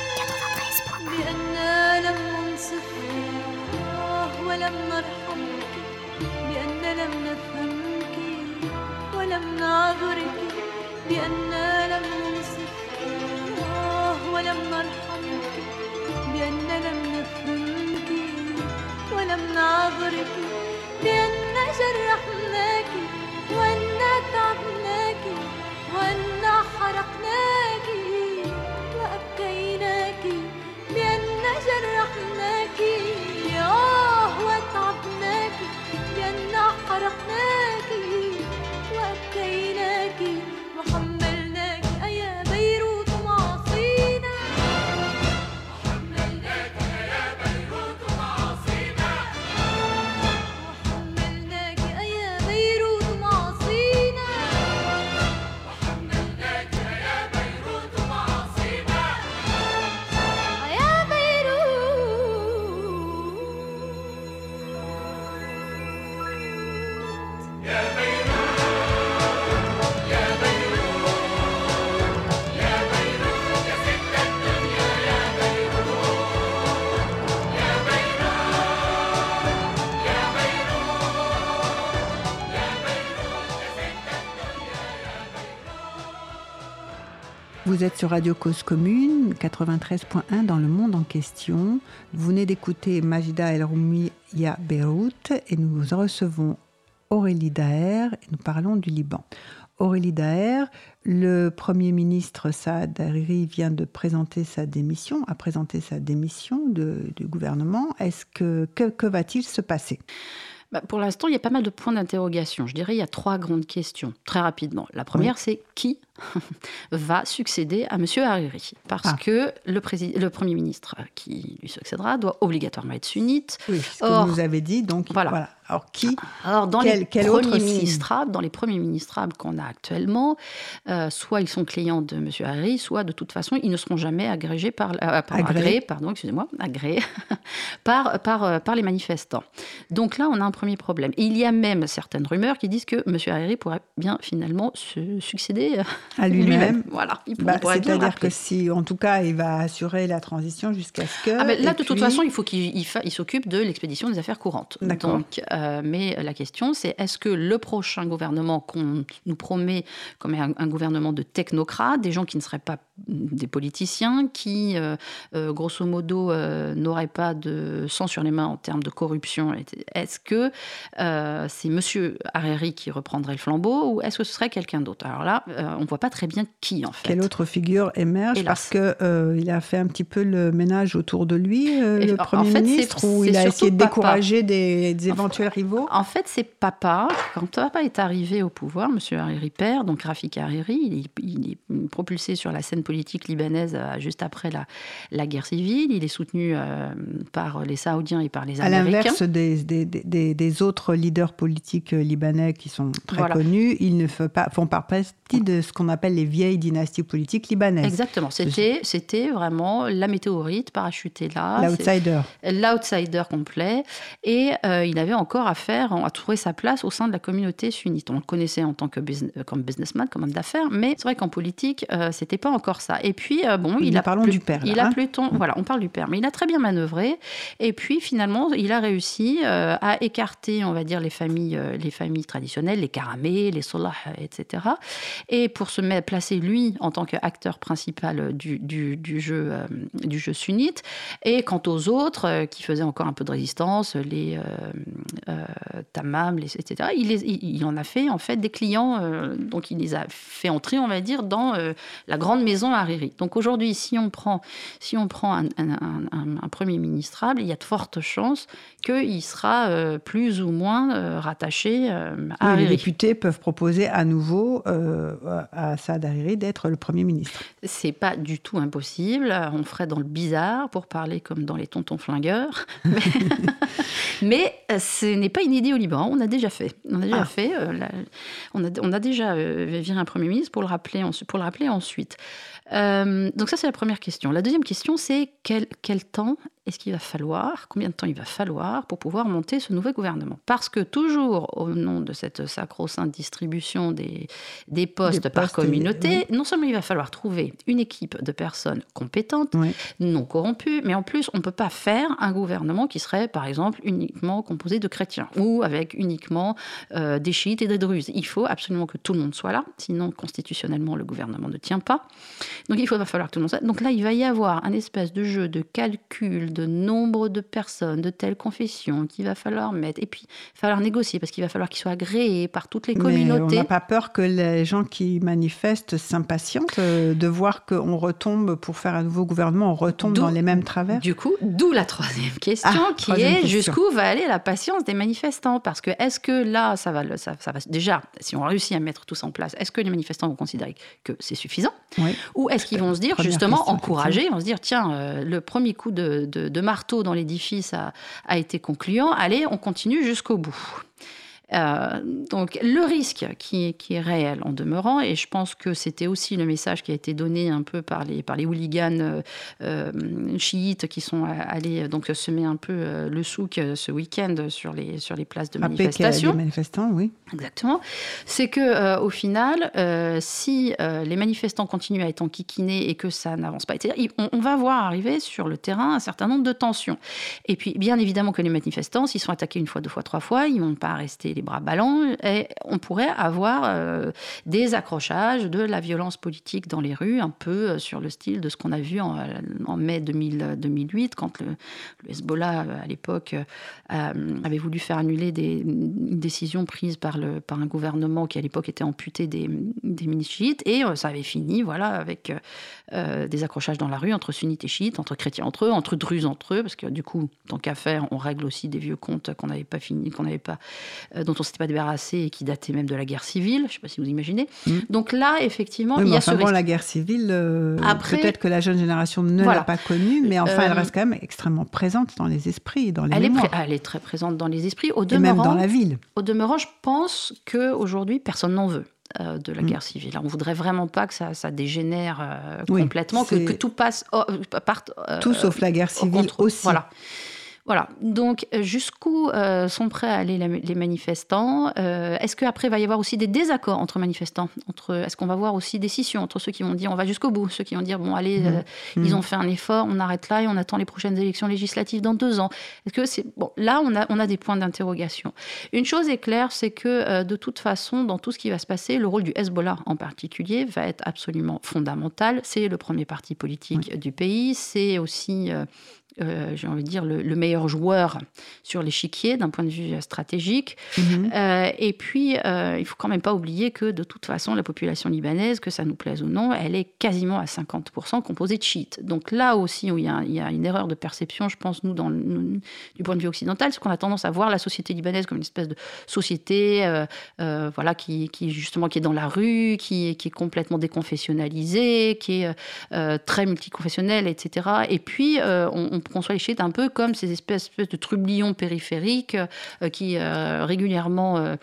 Vous êtes sur Radio Cause Commune, 93.1 dans le monde en question. Vous venez d'écouter Majida El Roumia Beyrouth et nous recevons Aurélie Daher et nous parlons du Liban. Aurélie Daher, le Premier ministre Saad Hariri vient de présenter sa démission, a présenté sa démission du gouvernement. Est-ce que, que va-t-il se passer? Bah, pour l'instant, il y a pas mal de points d'interrogation. Je dirais il y a trois grandes questions, très rapidement. La première, c'est qui va succéder à M. Hariri Parce ah. que le, le, Premier ministre qui lui succédera doit obligatoirement être sunnite. Oui, ce que vous avez dit. Donc, voilà. Alors, qui Alors, dans, les premiers ministrables, dans les premiers ministrables qu'on a actuellement, euh, soit ils sont clients de M. Hariri, soit de toute façon, ils ne seront jamais agrégés par, euh, agréés, pardon, excusez-moi, agréés par, par, euh, par les manifestants. Donc là, on a un premier problème. Et il y a même certaines rumeurs qui disent que M. Hariri pourrait bien finalement se succéder à lui-même. voilà. Bah, c'est-à-dire que si, en tout cas, il va assurer la transition jusqu'à ce que. Ah ben là, de toute façon, il faut qu'il il, s'occupe de l'expédition des affaires courantes. Donc, euh, mais la question, c'est est-ce que le prochain gouvernement qu'on nous promet comme un, gouvernement de technocrates, des gens qui ne seraient pas des politiciens, qui, euh, euh, grosso modo, n'auraient pas de sang sur les mains en termes de corruption, est-ce que c'est M. Hariri qui reprendrait le flambeau ou est-ce que ce serait quelqu'un d'autre? Alors là, on ne voit pas très bien qui, en fait. Quelle autre figure émerge? Parce qu'il euh, il a fait un petit peu le ménage autour de lui, euh, le Premier ministre, ou il a essayé de décourager des, éventuels rivaux? En fait, c'est papa. Quand papa est arrivé au pouvoir, M. Hariri père, donc Rafik Hariri, il est, propulsé sur la scène politique libanaise euh, juste après la, la guerre civile. Il est soutenu par les Saoudiens et par les Américains. À l'inverse des, des, des, autres leaders politiques libanais qui sont très connus, ils ne font pas, font pas partie de ce qu'on appelle les vieilles dynasties politiques libanaises. Exactement. C'était, c'était vraiment la météorite parachutée là. L'outsider. L'outsider complet. Et euh, il avait encore à faire, à trouver sa place au sein de la communauté sunnite. On le connaissait en tant que business, comme businessman, comme homme d'affaires, mais c'est vrai qu'en politique, euh, c'était pas encore ça. Et puis, euh, bon, il, a. Parlons du père. il a Pluton. Voilà, on parle du père. Mais il a très bien manœuvré. Et puis, finalement, il a réussi à écarter, on va dire, les familles, les familles traditionnelles, les Karamé, les Solah, etc. Et pour se mettre, placer lui en tant qu'acteur principal du, du, jeu, euh, du jeu sunnite. Et quant aux autres, euh, qui faisaient encore un peu de résistance, les euh, Tamam, les, etc., il, il, en a fait en fait des clients, donc il les a fait entrer, on va dire, dans la grande maison Hariri. Donc aujourd'hui, si on prend, si on prend un, un, premier ministrable, il y a de fortes chances qu'il sera plus ou moins rattaché à Hariri. les députés peuvent proposer à nouveau à Saad Hariri d'être le Premier ministre. C'est pas du tout impossible. On ferait dans le bizarre pour parler comme dans les tontons flingueurs. Mais, euh, ce n'est pas une idée au Liban. On a déjà fait. On a déjà ah. fait. Euh, on, a, on, a, déjà euh, viré un Premier ministre pour le rappeler, pour le rappeler ensuite. Donc ça, c'est la première question. La deuxième question, c'est quel, quel temps est-ce qu'il va falloir, combien de temps il va falloir pour pouvoir monter ce nouveau gouvernement? Parce que toujours au nom de cette sacro-sainte distribution des, des, postes par communauté, non seulement il va falloir trouver une équipe de personnes compétentes, non corrompues, mais en plus on ne peut pas faire un gouvernement qui serait par exemple uniquement composé de chrétiens ou avec uniquement euh, des chiites et des druzes. Il faut absolument que tout le monde soit là, sinon constitutionnellement le gouvernement ne tient pas. Donc il va falloir que tout le monde soit là. Donc là il va y avoir un espèce de jeu de calcul de nombre de personnes, de telles confessions qu'il va falloir mettre. Et puis, il va falloir négocier parce qu'il va falloir qu'ils soient agréés par toutes les communautés. Mais on n'a pas peur que les gens qui manifestent s'impatientent euh, de voir qu'on retombe pour faire un nouveau gouvernement, on retombe dans les mêmes travers. Du coup, d'où la troisième question ah, qui est jusqu'où va aller la patience des manifestants? Parce que est-ce que là, ça va, ça, ça va déjà, si on réussit à mettre tout ça en place, est-ce que les manifestants vont considérer que c'est suffisant? Ou est-ce qu'ils vont se dire, justement, encourager, vont se dire, tiens, euh, le premier coup de de marteau dans l'édifice a été concluant. Allez, on continue jusqu'au bout. Euh, donc le risque qui, qui, est réel en demeurant, et je pense que c'était aussi le message qui a été donné un peu par les, par les hooligans euh, euh, chiites qui sont allés donc semer un peu le souk ce week-end sur les, sur les places de manifestation. Les manifestants, oui. Exactement. C'est que au final, si les manifestants continuent à être enquiquinés et que ça n'avance pas, on, on, va voir arriver sur le terrain un certain nombre de tensions. Et puis, bien évidemment que les manifestants, s'ils sont attaqués une fois, deux fois, trois fois, ils ne vont pas rester les bras ballants, et on pourrait avoir des accrochages, de la violence politique dans les rues, un peu sur le style de ce qu'on a vu en, mai 2008, quand le, Hezbollah, à l'époque, avait voulu faire annuler des, une décision prise par, un gouvernement qui, à l'époque, était amputé des, des mini-chiites, et ça avait fini voilà, avec des accrochages dans la rue entre sunnites et chiites, entre chrétiens entre eux, entre druzes entre eux, parce que du coup, tant qu'à faire, on règle aussi des vieux comptes qu'on n'avait pas fini, qu'on n'avait pas, euh, dont on s'était pas débarrassé et qui dataient même de la guerre civile. Je ne sais pas si vous imaginez. Mm. Donc là, effectivement, il y a enfin, bon, la guerre civile, euh, peut-être que la jeune génération ne l'a pas connue, mais enfin, elle euh, reste quand même extrêmement présente dans les esprits, dans les elle mémoires. Est elle est très présente dans les esprits. Au et même dans la ville. Au demeurant, je pense qu'aujourd'hui, personne n'en veut. Euh, de la mm. guerre civile. On voudrait vraiment pas que ça, ça dégénère euh, complètement, que, tout passe, oh, parte. tout sauf la guerre civile aussi. Voilà. Voilà. Donc, euh, jusqu'où euh, sont prêts à aller les manifestants euh, Est-ce qu'après, il va y avoir aussi des désaccords entre manifestants entre, Est-ce qu'on va voir aussi des scissions entre ceux qui vont dire on va jusqu'au bout, ceux qui vont dire bon, allez, mmh. ils mmh. ont fait un effort, on arrête là et on attend les prochaines élections législatives dans deux ans Est-ce que c'est. Bon, là, on a, on a des points d'interrogation. Une chose est claire, c'est que de toute façon, dans tout ce qui va se passer, le rôle du Hezbollah en particulier va être absolument fondamental. C'est le premier parti politique du pays, c'est aussi euh, j'ai envie de dire, le, meilleur joueur sur l'échiquier d'un point de vue stratégique. Mhm. Euh, et puis, euh, il faut quand même pas oublier que de toute façon, la population libanaise, que ça nous plaise ou non, elle est quasiment à 50% composée de chiites. Donc là aussi, où il y, a, il y a une erreur de perception, je pense, nous, dans du point de vue occidental, c'est qu'on a tendance à voir la société libanaise comme une espèce de société voilà, qui, qui, justement, qui est dans la rue, qui, qui est complètement déconfessionnalisée, qui est très multiconfessionnelle, etc. Et puis, on qu'on soit les chiites un peu comme ces espèces, de trublions périphériques euh, qui euh, régulièrement euh,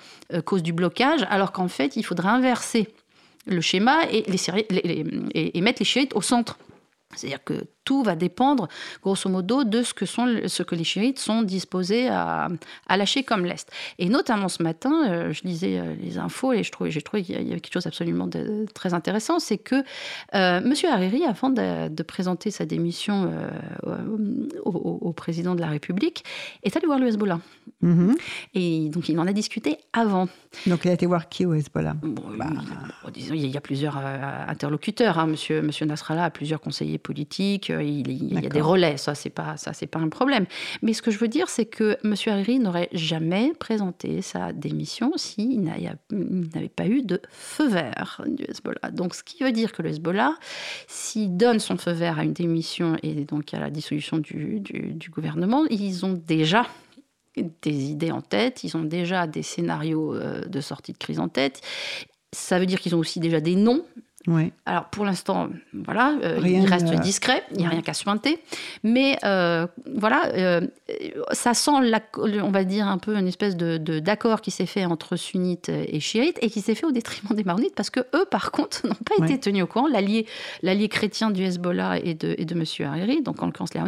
causent du blocage, alors qu'en fait, il faudrait inverser le schéma et, et mettre les chiites au centre. C'est-à-dire que tout va dépendre, grosso modo, de ce que, sont, ce que les chiites sont disposés à, lâcher comme lest. Et notamment ce matin, euh, je lisais euh, les infos et j'ai trouvé, qu'il y avait quelque chose absolument de, très intéressant, c'est que euh, M. Hariri, avant de, présenter sa démission au, président de la République, est allé voir le Hezbollah. Mm-hmm. Et donc il en a discuté avant. Donc il a été voir qui au Hezbollah? Bah. disons, il y a plusieurs interlocuteurs. Hein. Monsieur, Monsieur Nasrallah a plusieurs conseillers politiques il, y a des relais, ça c'est pas ça c'est pas un problème. Mais ce que je veux dire, c'est que M. Hariri n'aurait jamais présenté sa démission s'il n'avait pas eu de feu vert du Hezbollah. Donc ce qui veut dire que le Hezbollah, s'il donne son feu vert à une démission et donc à la dissolution du, du gouvernement, ils ont déjà des idées en tête, ils ont déjà des scénarios euh, de sortie de crise en tête. Ça veut dire qu'ils ont aussi déjà des noms alors pour l'instant, voilà, euh, il reste discret, il n'y a rien qu'à se pointer. Mais euh, voilà, euh, ça sent, on va dire, un peu une espèce de, d'accord qui s'est fait entre sunnites et chiites et qui s'est fait au détriment des maronites parce que eux, par contre, n'ont pas été tenus au courant. L'allié, l'allié chrétien du Hezbollah et de, et de M. Hariri, donc en l'occurrence les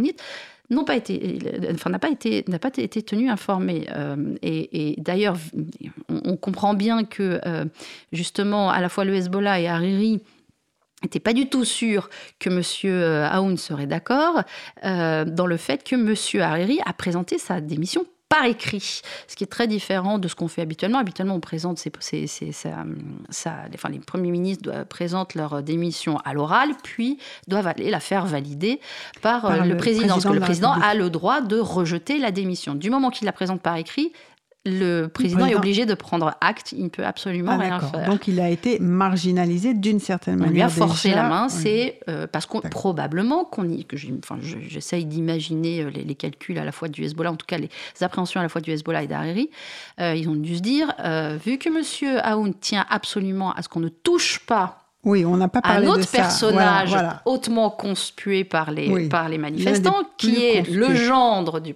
n'ont pas été, enfin, n'a pas été, tenu informé. et, d'ailleurs, on, comprend bien que justement, à la fois le Hezbollah et Hariri n'était pas du tout sûr que M. Euh, Aoun serait d'accord euh, dans le fait que M. Hariri a présenté sa démission par écrit, ce qui est très différent de ce qu'on fait habituellement. Habituellement, on présente ses, enfin, les premiers ministres présentent leur démission à l'oral, puis doivent aller la faire valider par, euh, le, président, parce que le président a le droit de rejeter la démission. Du moment qu'il la présente par écrit, le président, est obligé de prendre acte, il ne peut absolument ah, rien faire. Donc il a été marginalisé d'une certaine manière. On lui a forcé la main, c'est euh, parce qu'on probablement qu'on y, que j'essaye d'imaginer euh, les, calculs à la fois du Hezbollah, en tout cas les appréhensions à la fois du Hezbollah et d'Hariri, euh, ils ont dû se dire, vu que M. Aoun tient absolument à ce qu'on ne touche pas oui, on n'a pas parlé un autre personnage hautement conspué par les, par les manifestants, qui est le gendre du,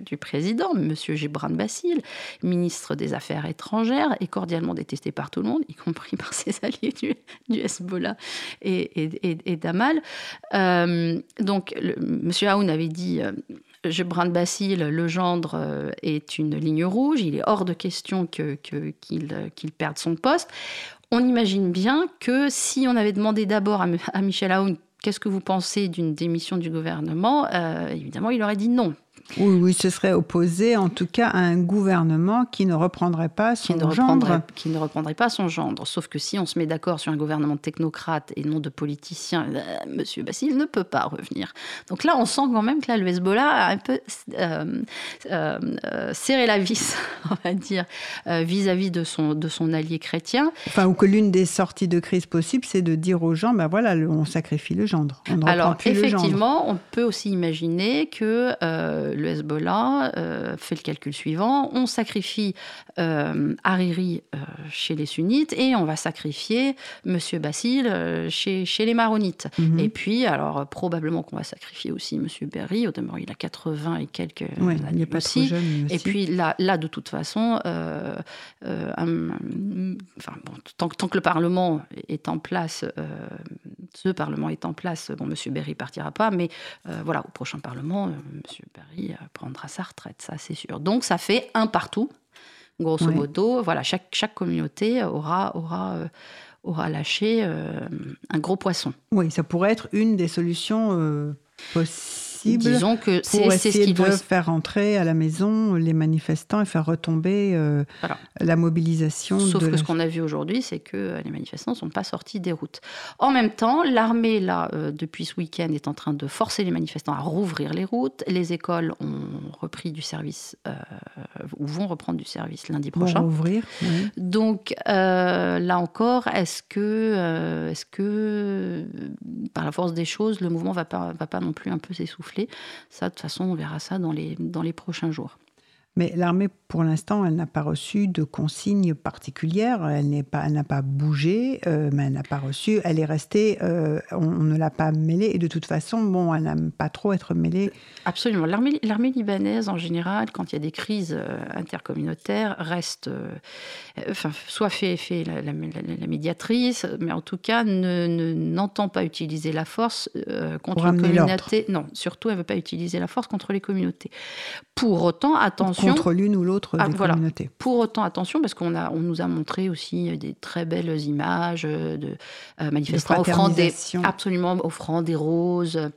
du, président, M. Gibran Bassil, ministre des Affaires étrangères, et cordialement détesté par tout le monde, y compris par ses alliés du, du Hezbollah et, et, d'Amal. Euh, donc, M. Aoun avait dit... Euh, Gibran Bassil, le gendre, euh, est une ligne rouge. Il est hors de question qu'il que, qu'il perde son poste on imagine bien que si on avait demandé d'abord à, Michel Aoun qu'est-ce que vous pensez d'une démission du gouvernement, euh, évidemment, il aurait dit non. Oui, oui, ce serait opposé en tout cas à un gouvernement qui ne reprendrait pas son qui ne gendre. Qui ne reprendrait pas son gendre. Sauf que si on se met d'accord sur un gouvernement technocrate et non de politicien. Euh, Monsieur Basile ne peut pas revenir. Donc là, on sent quand même que là, le Hezbollah a un peu euh, euh, serré la vis, on va dire, vis-à-vis de, son, de son allié chrétien. Enfin, ou que l'une des sorties de crise possibles, c'est de dire aux gens, ben voilà, on sacrifie le gendre. On Alors, plus effectivement, on peut aussi imaginer que le Hezbollah euh, fait le calcul suivant on sacrifie euh, Hariri euh, chez les sunnites et on va sacrifier Monsieur Basile chez, chez les maronites. Mhm. Et puis, alors, probablement qu'on va sacrifier aussi Monsieur Berry, au demeurant, il a 80 et quelques ouais, années il n'est pas aussi. Trop jeune, Et puis là, là, de toute façon, enfin, bon, tant, tant, que le Parlement est en place, ce Parlement est en place, bon, Monsieur Berry partira pas, mais voilà, au prochain Parlement, Monsieur Berry prendra sa retraite, ça c'est sûr. Donc ça fait un partout, grosso modo. Voilà, chaque, chaque communauté aura, aura, euh, aura lâché euh, un gros poisson. Oui, ça pourrait être une des solutions euh, possibles Disons que c'est ce qui doit faire entrer à la maison les manifestants et faire retomber euh, la mobilisation. Sauf que ce qu'on a vu aujourd'hui, c'est que euh, les manifestants ne sont pas sortis des routes. En même temps, l'armée, là, euh, depuis ce week-end, est en train de forcer les manifestants à rouvrir les routes. Les écoles ont repris du service, ou vont reprendre du service lundi prochain. Vont rouvrir. Donc, là encore, est-ce que, est-ce que, par la force des choses, le mouvement ne va pas, va pas non plus un peu s'essouffler? Ça, de toute façon, on verra ça dans les, dans les prochains jours. Mais l'armée, pour l'instant, elle n'a pas reçu de consignes particulières. Elle n'est pas, n'a pas bougé, euh, mais elle n'a pas reçu. Elle est restée. Euh, on, ne l'a pas mêlée. Et de toute façon, bon, elle n'aime pas trop être mêlée. Absolument. L'armée, libanaise, en général, quand il y a des crises euh, intercommunautaires, reste, enfin, soit fait, fait la, médiatrice, mais en tout cas, ne, n'entend pas utiliser la force contre les communautés. Non, surtout, elle ne veut pas utiliser la force contre les communautés. Pour autant, attention contre l'une ou l'autre ah, des communautés. Pour autant, attention, parce qu'on a, on nous a montré aussi des très belles images de euh, manifestants offrant des, absolument offrant des roses.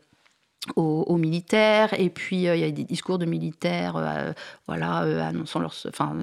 Aux, militaires. Et puis euh, il y a des discours de militaires euh, voilà annonçant leur enfin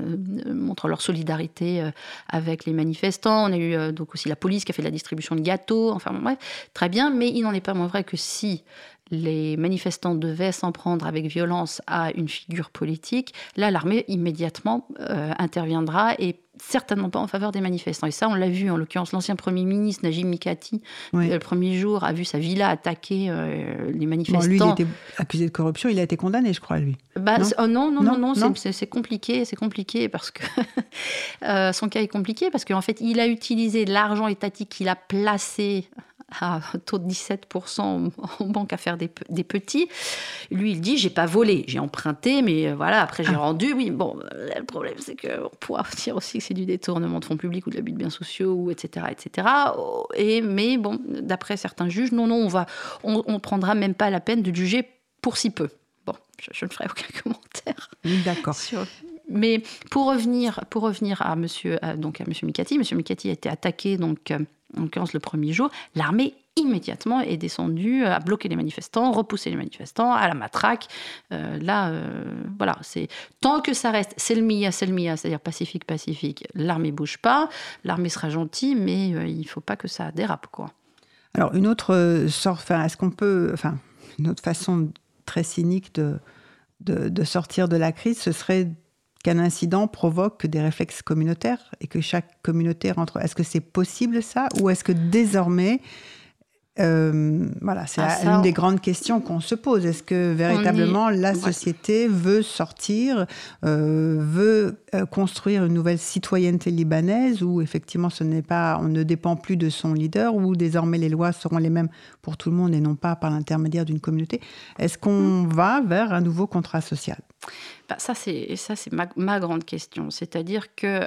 montrant leur solidarité avec les manifestants. On a eu donc aussi la police qui a fait de la distribution de gâteaux. Enfin bref très bien. Mais il n'en est pas moins vrai que si les manifestants devaient s'en prendre avec violence à une figure politique, là, l'armée immédiatement euh, interviendra et certainement pas en faveur des manifestants. Et ça, on l'a vu, en l'occurrence, l'ancien Premier ministre, Najim Mikati, euh, le premier jour, a vu sa villa attaquer euh, les manifestants. lui, il était accusé de corruption, il a été condamné, je crois, lui. Bah, oh, non, non, non, non, c'est compliqué, c'est compliqué parce que son cas est compliqué parce qu'en fait, il a utilisé l'argent étatique qu'il a placé à taux de 17% en banque à faire des, petits. Lui, il dit j'ai pas volé, j'ai emprunté, mais euh, voilà, après j'ai ah. rendu. Oui, bon, le problème, c'est qu'on pourra dire aussi que c'est du détournement de fonds publics ou de l'abus de biens sociaux, ou etc., etc. Et, mais bon, d'après certains juges, non, non, on va, on, prendra même pas la peine de juger pour si peu. Bon, je, ne ferai aucun commentaire. D'accord. Mais pour revenir, pour revenir à Monsieur, donc à Monsieur Mikati, Monsieur Mikati a été attaqué donc euh, en l'occurrence le premier jour, l'armée immédiatement est descendue à bloquer les manifestants, repousser les manifestants à la matraque. Euh, là, euh, voilà, c'est tant que ça reste c'est le MIA, c'est le MIA, c'est-à-dire pacifique, pacifique. L'armée bouge pas, l'armée sera gentille, mais euh, il faut pas que ça dérape, quoi. Alors une autre sorte, enfin, est-ce qu'on peut, enfin, une autre façon très cynique de, de, de sortir de la crise, ce serait qu'un incident provoque des réflexes communautaires et que chaque communauté rentre. Est-ce que c'est possible ça? Ou est-ce que désormais euh, voilà, c'est ah, une des grandes questions qu'on se pose. Est-ce que véritablement la société veut sortir, euh, veut euh, construire une nouvelle citoyenneté libanaise où effectivement ce n'est pas, on ne dépend plus de son leader, où désormais les lois seront les mêmes pour tout le monde et non pas par l'intermédiaire d'une communauté? Est-ce qu'on hmm. va vers un nouveau contrat social? Bah, Ça, c'est ma, ma, grande question. C'est-à-dire que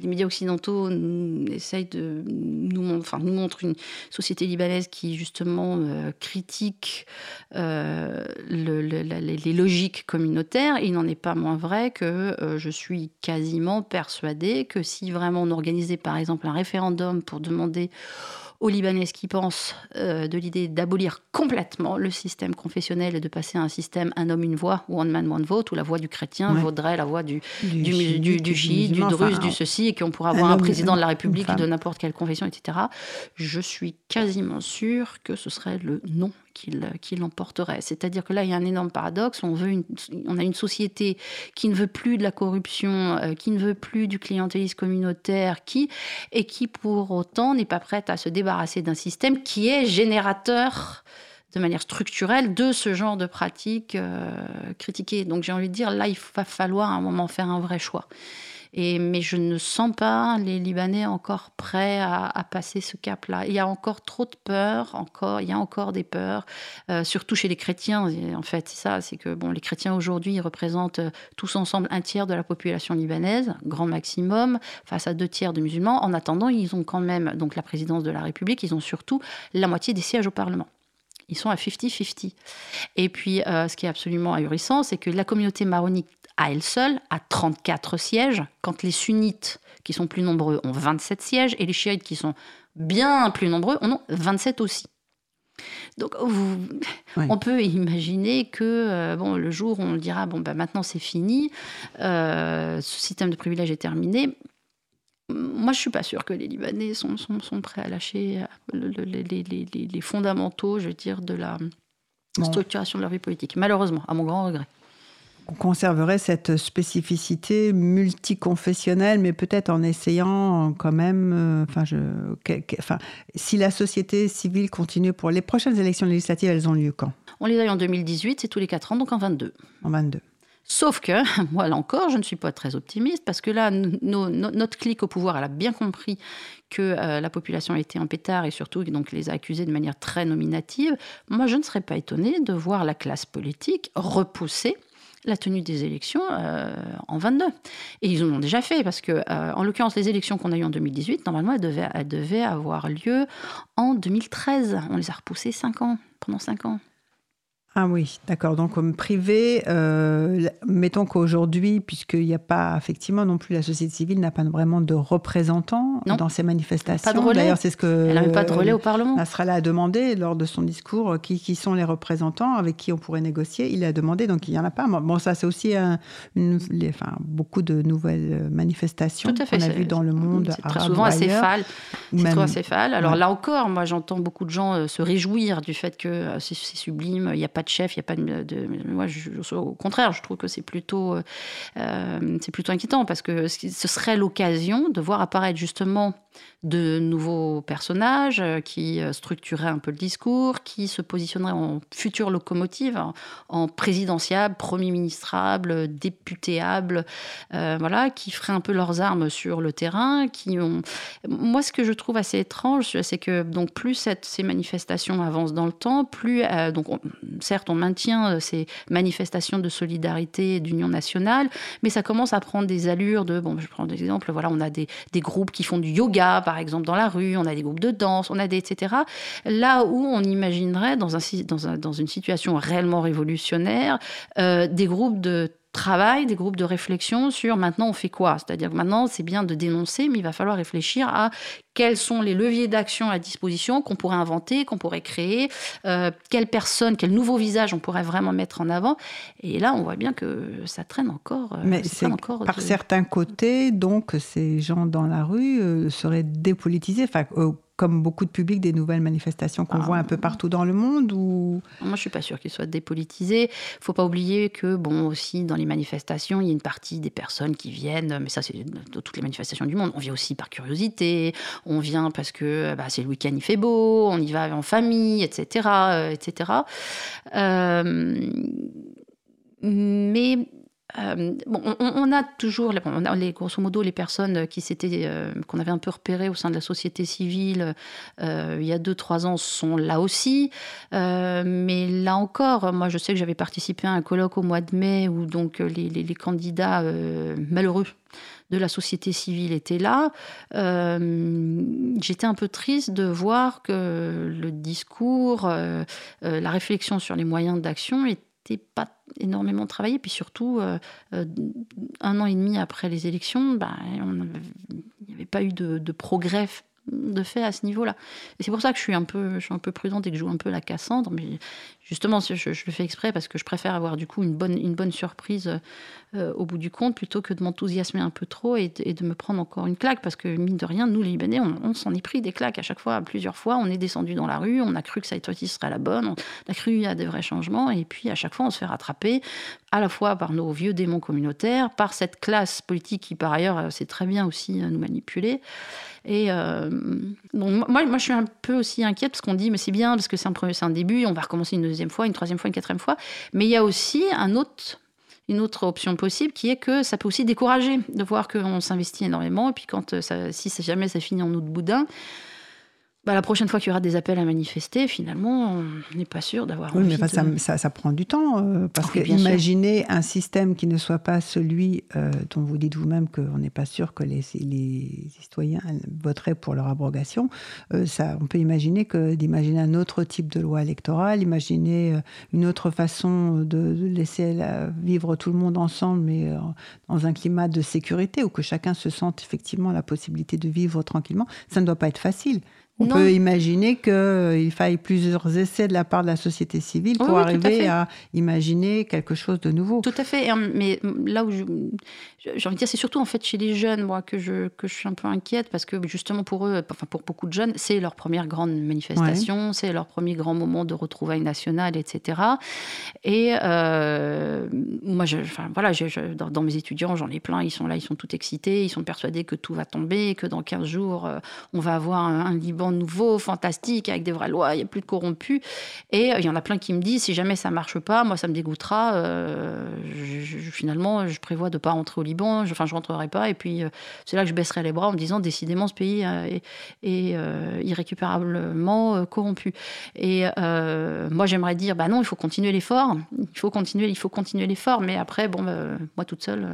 les médias occidentaux essayent de nous, montrent une société libanaise qui justement euh, critique euh, les logiques communautaires. il n'en est pas moins vrai que euh, je suis quasiment persuadée que si vraiment on organisait par exemple un référendum pour demander aux Libanaises qui pensent euh, de l'idée d'abolir complètement le système confessionnel et de passer à un système un homme, une voix, ou one man, one vote, où la voix du chrétien vaudrait la voix du, du, du, du, du chiite, du druze, du ceci, et qu'on pourrait avoir un, président de la République de n'importe quelle confession, etc. Je suis quasiment sûre que ce serait le non qu'il l'emporterait. C'est-à-dire que là, il y a un énorme paradoxe. On, veut on a une société qui ne veut plus de la corruption, euh, qui ne veut plus du clientélisme communautaire, qui, et qui pour autant n'est pas prête à se débarrasser d'un système qui est générateur de manière structurelle de ce genre de pratiques euh, critiquées. Donc j'ai envie de dire, là, il va falloir à un moment faire un vrai choix mais je ne sens pas les Libanais encore prêts à, passer ce cap-là. Il y a encore trop de peurs, encore, il y a encore des peurs, euh, surtout chez les chrétiens. En fait, c'est ça, c'est que bon, les chrétiens aujourd'hui représentent euh, tous ensemble un tiers de la population libanaise, grand maximum, face à deux tiers de musulmans. En attendant, ils ont quand même donc la présidence de la République, ils ont surtout la moitié des sièges au Parlement. Ils sont à 50-50. Et puis, euh, ce qui est absolument ahurissant, c'est que la communauté maronite à elle seule a 34 sièges, quand les sunnites, qui sont plus nombreux, ont 27 sièges, et les chiites, qui sont bien plus nombreux, en ont 27 aussi. Donc, on peut imaginer que euh, bon, le jour où on dira bon, bah, maintenant c'est fini, euh, ce système de privilèges est terminé, moi, je suis pas sûre que les Libanais sont, sont, prêts à lâcher euh, les, fondamentaux, je veux dire, de la structuration de leur vie politique. Malheureusement, à mon grand regret conserverait cette spécificité multiconfessionnelle, mais peut-être en essayant quand même, euh, enfin, je, enfin, si la société civile continue pour les prochaines élections législatives, elles ont lieu quand? On les a eu en 2018, c'est tous les 4 ans, donc en 22. En 22. Sauf que, moi là encore, je ne suis pas très optimiste parce que là, notre clic au pouvoir, elle a bien compris que euh, la population était en pétard et surtout donc les a accusés de manière très nominative. Moi, je ne serais pas étonnée de voir la classe politique repousser la tenue des élections euh, en 22. Et ils en ont déjà fait, parce que, euh, en l'occurrence, les élections qu'on a eues en 2018, normalement, elles devaient, elles devaient avoir lieu en 2013. On les a repoussées 5 ans, pendant 5 ans. Ah oui, d'accord. Donc, comme privé, euh, mettons qu'aujourd'hui, puisqu'il n'y a pas, effectivement, non plus, la société civile n'a pas vraiment de représentants dans ces manifestations. Pas de relais. D'ailleurs, c'est ce que. Elle n'a pas de relais au Parlement. Nasrallah a demandé lors de son discours qui, qui, sont les représentants avec qui on pourrait négocier. Il a demandé, donc il n'y en a pas. Bon, ça, c'est aussi une, enfin, beaucoup de nouvelles manifestations qu'on a vues dans le monde. C'est très souvent acéphale. C'est trop acéphale. Alors là encore, moi, j'entends beaucoup de gens euh, se réjouir du fait que euh, c'est sublime, il n'y a pas de chef, il n'y a pas de, Moi, au contraire, je trouve que c'est plutôt, euh, c'est plutôt inquiétant parce que ce serait l'occasion de voir apparaître justement de nouveaux personnages euh, qui euh, structureraient un peu le discours, qui se positionneraient en future locomotive, en, présidentiable, premier ministrable, députéable, euh, voilà, qui feraient un peu leurs armes sur le terrain, qui ont. Moi, ce que je trouve assez étrange, c'est que donc plus ces manifestations avancent dans le temps, plus donc certes on maintient ces manifestations de solidarité, d'union nationale, mais ça commence à prendre des allures de bon, je prends des exemples, voilà, on a des groupes qui font du yoga, par exemple, dans la rue, on a des groupes de danse, on a des etc. Là où on imaginerait, dans, un, dans, dans une situation réellement révolutionnaire, euh, des groupes de travail, des groupes de réflexion sur maintenant on fait quoi? C'est-à-dire que maintenant c'est bien de dénoncer, mais il va falloir réfléchir à quels sont les leviers d'action à disposition qu'on pourrait inventer, qu'on pourrait créer, euh, quelles personnes, quel nouveau visage on pourrait vraiment mettre en avant. Et là, on voit bien que ça traîne encore. Euh, mais c'est encore par certains côtés, donc ces gens dans la rue euh, seraient dépolitisés. Enfin, comme beaucoup de publics des nouvelles manifestations qu'on ah. voit un peu partout dans le monde ou? Moi, je suis pas sûre qu'ils soient dépolitisés. Faut pas oublier que bon aussi dans les manifestations, il y a une partie des personnes qui viennent, mais ça c'est dans toutes les manifestations du monde. On vient aussi par curiosité, on vient parce que bah, c'est le week-end, il fait beau, on y va en famille, etc., etc. Euh, mais euh, on, a toujours, les, grosso modo, les personnes qui s'étaient, euh, qu'on avait un peu repérées au sein de la société civile euh, il y a deux, trois ans sont là aussi. mais là encore, moi, je sais que j'avais participé à un colloque au mois de mai où donc les, les candidats malheureux de la société civile étaient là. J'étais un peu triste de voir que le discours, la réflexion sur les moyens d'action n'était pas énormément travaillé. Puis surtout, euh, euh, un an et demi après les élections, bah, il n'y avait pas eu de, progrès de fait à ce niveau-là. Et c'est pour ça que je suis un peu, je suis un peu prudente et que je joue un peu la Cassandre. Mais justement, je, je, le fais exprès parce que je préfère avoir du coup une bonne, une bonne surprise euh, au bout du compte plutôt que de m'enthousiasmer un peu trop et de, me prendre encore une claque. Parce que mine de rien, nous les Libanais, on, s'en est pris des claques à chaque fois, plusieurs fois. On est descendu dans la rue, on a cru que fois-ci serait la bonne, on a cru à des vrais changements. Et puis à chaque fois, on se fait rattraper à la fois par nos vieux démons communautaires, par cette classe politique qui par ailleurs euh, sait très bien aussi euh, nous manipuler. Et euh, moi, moi, je suis un peu aussi inquiète parce qu'on dit, mais c'est bien, parce que c'est un, premier, un début, on va recommencer une deuxième fois, une troisième fois, une quatrième fois. Mais il y a aussi une autre option possible qui est que ça peut aussi décourager de voir qu'on s'investit énormément et puis quand si jamais ça finit en eau de boudin, bah, la prochaine fois qu'il y aura des appels à manifester, finalement, on n'est pas sûr d'avoir. Oui, mais ça, ça, prend du temps. Euh, parce que imaginez un système qui ne soit pas celui euh, dont vous dites vous-même qu'on n'est pas sûr que les, les, citoyens voteraient pour leur abrogation. Euh, ça, on peut imaginer que d'imaginer un autre type de loi électorale, imaginer une autre façon de, laisser vivre tout le monde ensemble, mais dans un climat de sécurité où que chacun se sente effectivement la possibilité de vivre tranquillement. Ça ne doit pas être facile. On peut imaginer qu'il euh, faille plusieurs essais de la part de la société civile pour arriver à, imaginer quelque chose de nouveau. Tout à fait. Mais là où j'ai envie de dire, c'est surtout en fait chez les jeunes, moi, que je, que je suis un peu inquiète parce que justement pour eux, enfin pour beaucoup de jeunes, c'est leur première grande manifestation, c'est leur premier grand moment de retrouvailles nationales, etc. Et euh, moi, je, enfin, voilà, dans, dans, mes étudiants, j'en ai plein, ils sont là, ils sont tout excités, ils sont persuadés que tout va tomber, que dans 15 jours, euh, on va avoir un, un Liban nouveau, fantastique, avec des vraies lois, il n'y a plus de corrompus. Et euh, il y en a plein qui me disent, si jamais ça marche pas, moi ça me dégoûtera. Euh, finalement, je prévois de pas rentrer au Liban, je, enfin je rentrerai pas. Et puis euh, c'est là que je baisserai les bras en me disant, décidément, ce pays est, irrécupérablement corrompu. Et moi j'aimerais dire, bah non, il faut continuer l'effort, il faut continuer, il faut continuer l'effort. Mais après, bon, moi toute seule.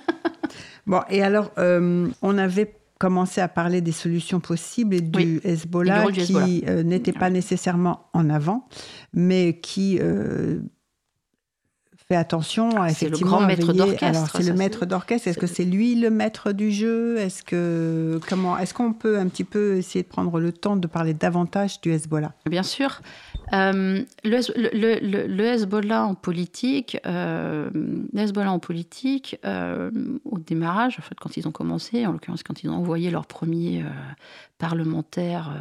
bon, et alors, on avait commencer à parler des solutions possibles et du Hezbollah qui euh, n'était pas nécessairement en avant, mais qui euh, fait attention à effectivement c'est le grand maître d'orchestre. Alors c'est le maître d'orchestre. Est-ce que c'est lui le maître du jeu? Est-ce que comment Est-ce qu'on peut un petit peu essayer de prendre le temps de parler davantage du Hezbollah? Bien sûr. Euh, le, Hezbollah en politique, euh, Hezbollah en politique, euh, au démarrage, en fait, quand ils ont commencé, en l'occurrence quand ils ont envoyé leur premier parlementaire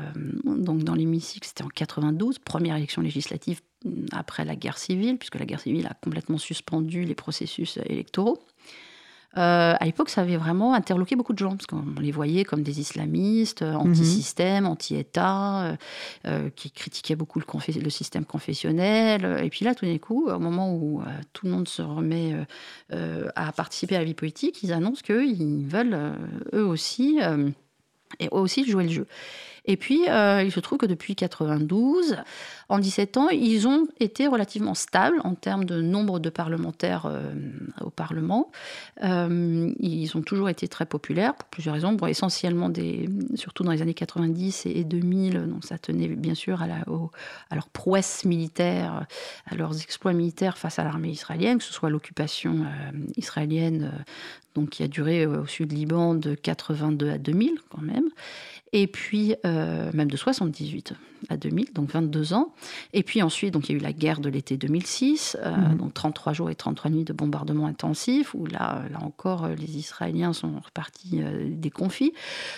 donc dans l'hémicycle, c'était en 92, première élection législative après la guerre civile, puisque la guerre civile a complètement suspendu les processus électoraux. Euh, à l'époque, ça avait vraiment interloqué beaucoup de gens, parce qu'on les voyait comme des islamistes, euh, anti-système, anti-État, euh, qui critiquaient beaucoup le, le, système confessionnel. Et puis là, tout d'un coup, au moment où tout le monde se remet à participer à la vie politique, ils annoncent qu'ils veulent, eux aussi, et eux aussi jouer le jeu. Et puis, il se trouve que depuis 92, en 17 ans, ils ont été relativement stables en termes de nombre de parlementaires euh, au Parlement. Euh, ils ont toujours été très populaires pour plusieurs raisons. essentiellement, des, surtout dans les années 90 et 2000, donc ça tenait bien sûr à, la, à leur prouesse militaire, à leurs exploits militaires face à l'armée israélienne, que ce soit l'occupation euh, israélienne donc qui a duré au sud Liban de 82 à 2000 quand même, et puis même de 78 à 2000, donc 22 ans. Et puis ensuite, donc, il y a eu la guerre de l'été 2006, euh, mhm. donc 33 jours et 33 nuits de bombardements intensifs, où là, là encore, euh, les Israéliens sont repartis euh, des conflits.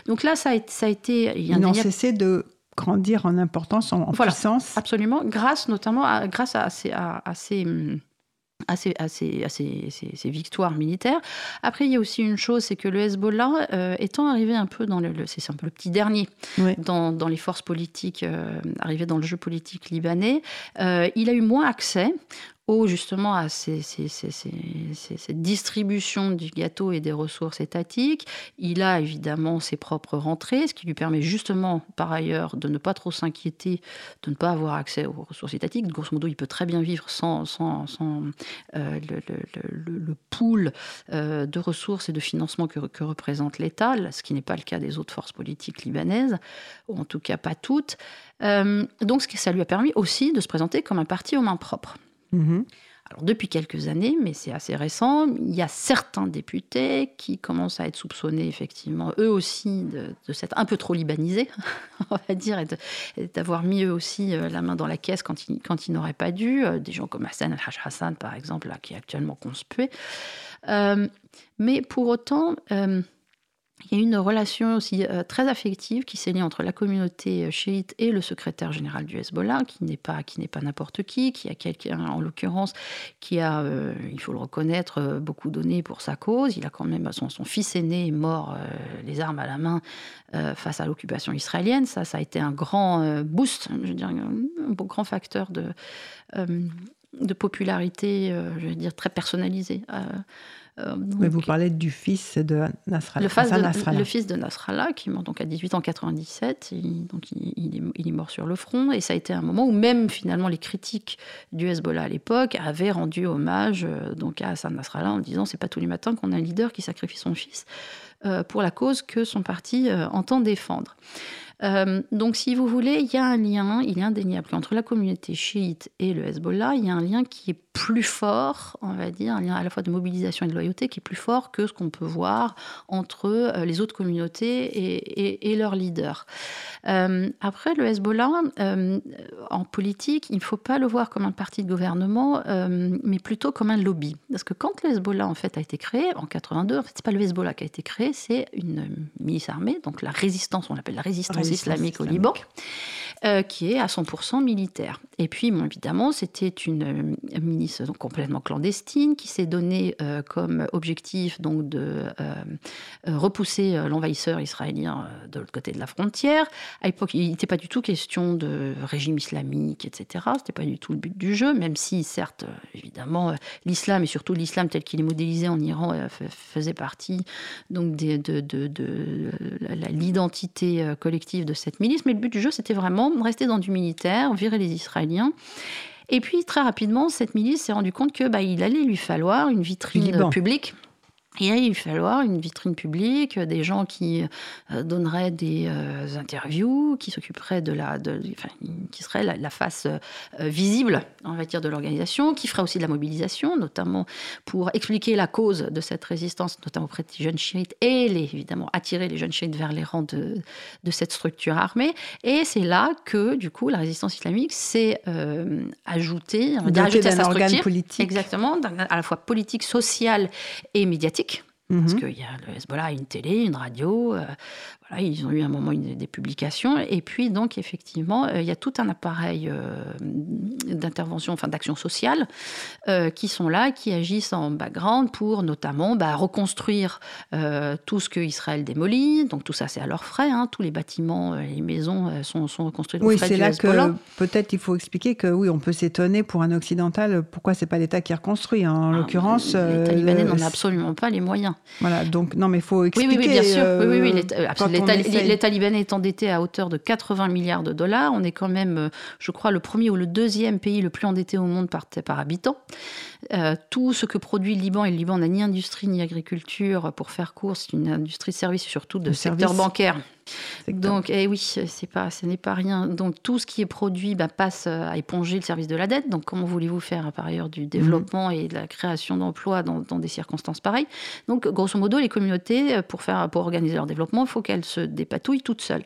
Donc là, ça a, ça a été... Ils n'ont cessé de grandir en importance, en, puissance. Absolument, grâce notamment à, grâce à ces... À, à ces à ces, victoires militaires. Après, il y a aussi une chose, c'est que le Hezbollah, euh, étant arrivé un peu dans le, c'est un peu le petit dernier dans, dans, les forces politiques, euh, arrivé dans le jeu politique libanais, euh, il a eu moins accès justement à cette distribution du gâteau et des ressources étatiques. Il a évidemment ses propres rentrées, ce qui lui permet justement par ailleurs de ne pas trop s'inquiéter, de ne pas avoir accès aux ressources étatiques. Grosso modo, il peut très bien vivre sans, sans, euh, le, pool euh, de ressources et de financement que, représente l'État, ce qui n'est pas le cas des autres forces politiques libanaises, ou en tout cas pas toutes. Euh, donc ça lui a permis aussi de se présenter comme un parti aux mains propres. Mhm. Alors depuis quelques années, mais c'est assez récent, il y a certains députés qui commencent à être soupçonnés effectivement, eux aussi, de, s'être un peu trop libanisés, on va dire, et d'avoir mis eux aussi euh, la main dans la caisse quand ils, quand ils n'auraient pas dû. Euh, des gens comme Hassan al-Hajj Hassan, par exemple, là, qui est actuellement conspué. Euh, mais pour autant, il y a une relation aussi euh, très affective qui s'est liée entre la communauté euh, chiite et le secrétaire général du Hezbollah, qui n'est pas qui n'est pas n'importe qui, qui a quelqu'un en l'occurrence qui a, euh, il faut le reconnaître, beaucoup donné pour sa cause. Il a quand même son, son fils aîné est mort les armes à la main face à l'occupation israélienne. Ça, ça a été un grand boost, je veux dire, un, grand facteur de de popularité, je veux dire très personnalisé. Euh, Mais vous parlez du fils de Nasrallah. Le, fils de Nasrallah, qui est mort donc à 18 ans 97, il, donc il, est, il, est, mort sur le front, et ça a été un moment où même finalement les critiques du Hezbollah à l'époque avaient rendu hommage euh, donc à Hassan Nasrallah en disant c'est pas tous les matins qu'on a un leader qui sacrifie son fils euh, pour la cause que son parti entend défendre. Euh, donc, si vous voulez, il y a un lien, il est indéniable entre la communauté chiite et le Hezbollah. Il y a un lien qui est plus fort, on va dire, un lien à la fois de mobilisation et de loyauté qui est plus fort que ce qu'on peut voir entre euh, les autres communautés et, leurs leaders. Euh, après, le Hezbollah, en politique, il ne faut pas le voir comme un parti de gouvernement, mais plutôt comme un lobby. Parce que quand le Hezbollah, a été créé, en 82, en fait, c'est pas le Hezbollah qui a été créé, c'est une milice armée, donc la résistance, on l'appelle la résistance islamique au Liban, euh, qui est à 100% militaire. Et puis, évidemment, c'était une euh, donc, complètement clandestine qui s'est donnée euh, comme objectif donc, de repousser l'envahisseur israélien de l'autre côté de la frontière. À l'époque, il n'était pas du tout question de régime islamique, etc. Ce n'était pas du tout le but du jeu, même si, certes, évidemment, l'islam, et surtout l'islam tel qu'il est modélisé en Iran, faisait partie donc, de l'identité collective de cette milice. Mais le but du jeu, c'était vraiment rester dans du militaire, virer les Israéliens. Et puis très rapidement, cette milice s'est rendue compte que bah, il allait lui falloir une vitrine publique il il falloir une vitrine publique, des gens qui euh, donneraient des euh, interviews, qui s'occuperaient de la, de, enfin, qui seraient la, face euh, visible, en matière de l'organisation, qui ferait aussi de la mobilisation, notamment pour expliquer la cause de cette résistance, notamment auprès des jeunes chiites, et les, évidemment attirer les jeunes chiites vers les rangs de, de cette structure armée. Et c'est là que, du coup, la résistance islamique s'est ajoutée, on va ajoutée à sa structure, politique. exactement, à la fois politique, sociale et médiatique parce mhm. qu'il y a le Hezbollah une télé, une radio, euh, ils ont eu un moment des publications. Et puis, donc, effectivement, euh, il y a tout un appareil euh, d'intervention, enfin d'action sociale, euh, qui sont là, qui agissent en background pour notamment bah, reconstruire tout ce que Israël démolit. Donc, tout ça, c'est à leurs frais. Hein. Tous les bâtiments, les maisons sont, sont reconstruits. Oui, c'est là que peut-être il faut expliquer que oui, on peut s'étonner pour un occidental pourquoi c'est pas l'État qui reconstruit. Hein. En ah, l'occurrence, les Talibanais n'en ont absolument pas les moyens. Voilà. Donc, non, mais il faut expliquer. Oui, oui, bien sûr. oui, oui, oui les, Talibans est endetté à hauteur de 80 milliards de dollars. On est quand même, euh, je crois, le premier ou le deuxième pays le plus endetté au monde par, par habitant. Euh, tout ce que produit le Liban, et le Liban n'a ni industrie ni agriculture, pour faire court, c'est une industrie de services, surtout de secteur bancaire. Donc, eh oui, c'est pas, ce n'est pas rien. Donc, tout ce qui est produit bah, passe à éponger le service de la dette. Donc, comment voulez-vous faire par ailleurs du développement mhm. et de la création d'emplois dans, des circonstances pareilles? Donc, grosso modo, les communautés, euh, pour, faire, pour organiser leur développement, il faut qu'elles se dépatouillent toutes seules.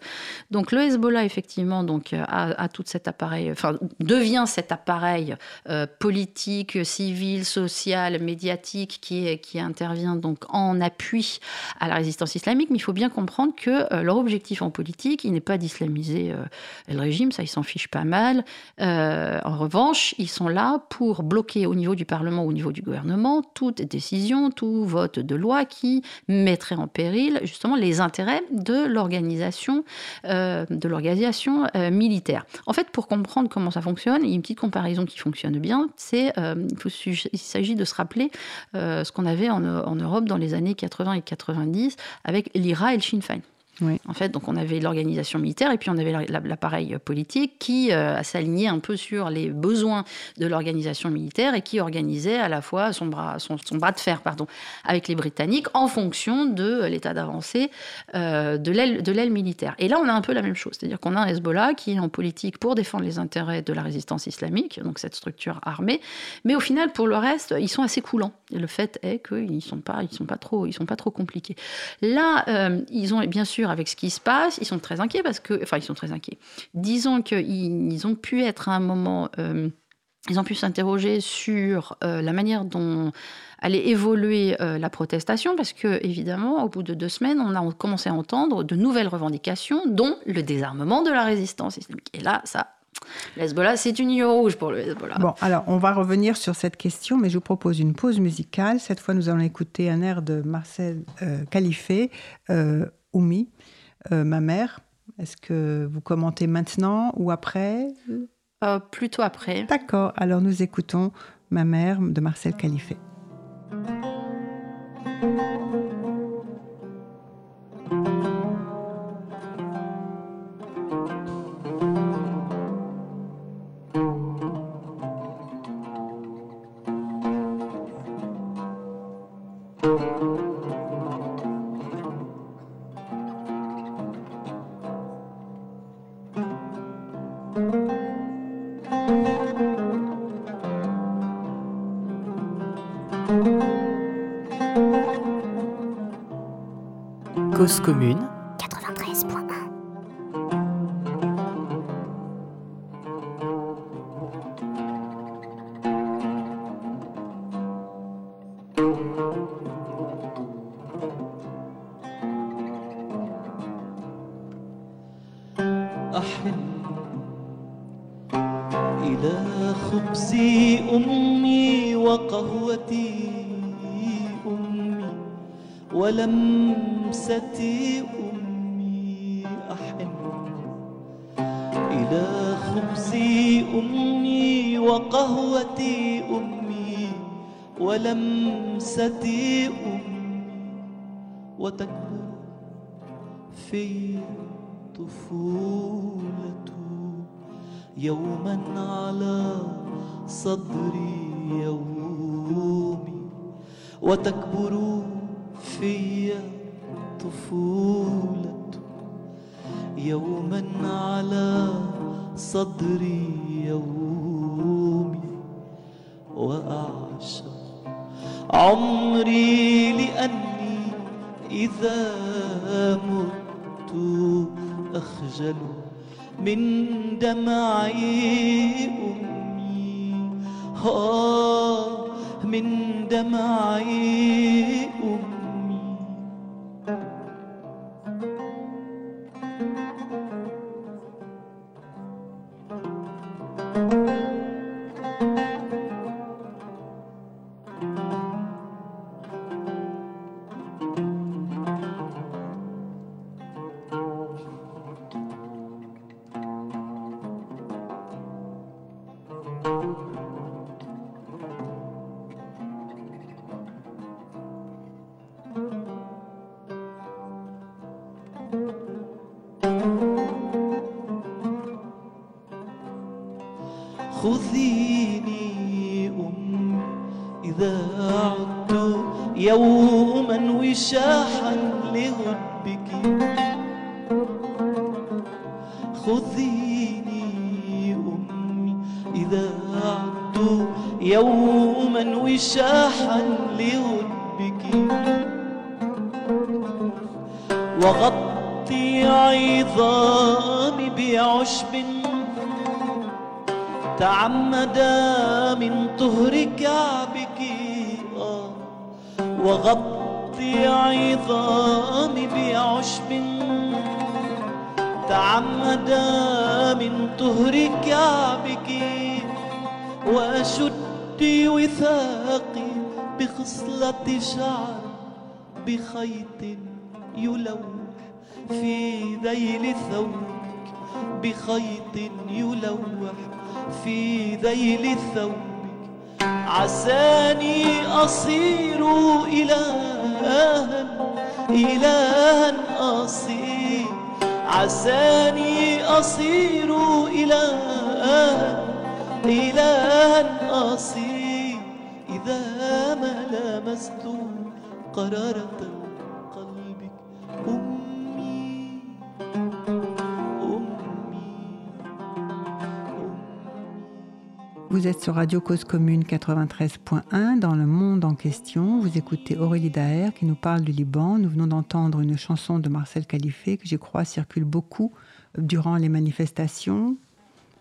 Donc, le Hezbollah, effectivement, donc, euh, a, tout cet appareil, enfin, devient cet appareil euh, politique, civil, social, médiatique qui, qui intervient donc en appui à la résistance islamique. Mais il faut bien comprendre que leur objectif en politique, il n'est pas d'islamiser euh, le régime, ça ils s'en fichent pas mal. Euh, en revanche, ils sont là pour bloquer au niveau du Parlement, au niveau du gouvernement, toute décision, tout vote de loi qui mettrait en péril justement les intérêts de l'organisation, euh, de l'organisation militaire. En fait, pour comprendre comment ça fonctionne, il y a une petite comparaison qui fonctionne bien. C'est, il, s'agit de se rappeler ce qu'on avait en, en Europe dans les années 80 et 90 avec l'IRA et le Sinn Féin. En fait, donc on avait l'organisation militaire et puis on avait l'appareil politique qui euh, s'alignait un peu sur les besoins de l'organisation militaire et qui organisait à la fois son bras, son, bras de fer pardon, avec les Britanniques en fonction de l'état d'avancée euh, de l'aile militaire. Et là, on a un peu la même chose, c'est-à-dire qu'on a un Hezbollah qui est en politique pour défendre les intérêts de la résistance islamique, donc cette structure armée, mais au final, pour le reste, ils sont assez coulants. Et le fait est qu'ils ne sont, pas, ils sont, trop, sont pas trop compliqués. Là, euh, ils ont bien sûr avec ce qui se passe, ils sont très inquiets parce que, enfin, ils sont très inquiets. Disons qu'ils ils ont pu être à un moment, euh, ils ont pu s'interroger sur euh, la manière dont allait évoluer euh, la protestation, parce que évidemment, au bout de deux semaines, on a commencé à entendre de nouvelles revendications, dont le désarmement de la résistance islamique. Et là, ça L'Hezbollah, c'est une ligne rouge pour le Hezbollah. Bon, alors on va revenir sur cette question, mais je vous propose une pause musicale. Cette fois, nous allons écouter un air de Marcel euh, Califé, Oumi. Euh, ma mère. Est-ce que vous commentez maintenant ou après? Euh, Plutôt après. D'accord, alors nous écoutons Ma mère de Marcel Califé. commune يوما على صدري يومي وتكبر في طفولة يوما على صدري يومي وأعشق عمري لأني إذا مت أخجل من دمعي أمي. آه من دمعي أمي. وغطي عظامي بعشب تعمدا من طهر كعبك وأشد وثاقي بخصلة شعر بخيط يلوح في ذيل ثوبك بخيط يلوح في ذيل ثوبك عساني أصير إلها إلها أصير. عساني أصير إلها إلها أصير. إذا ما لمست قرارة قلبك أمي Vous êtes sur Radio Cause Commune 93.1 dans le monde en question. Vous écoutez Aurélie Daher qui nous parle du Liban. Nous venons d'entendre une chanson de Marcel Califé que je crois circule beaucoup durant les manifestations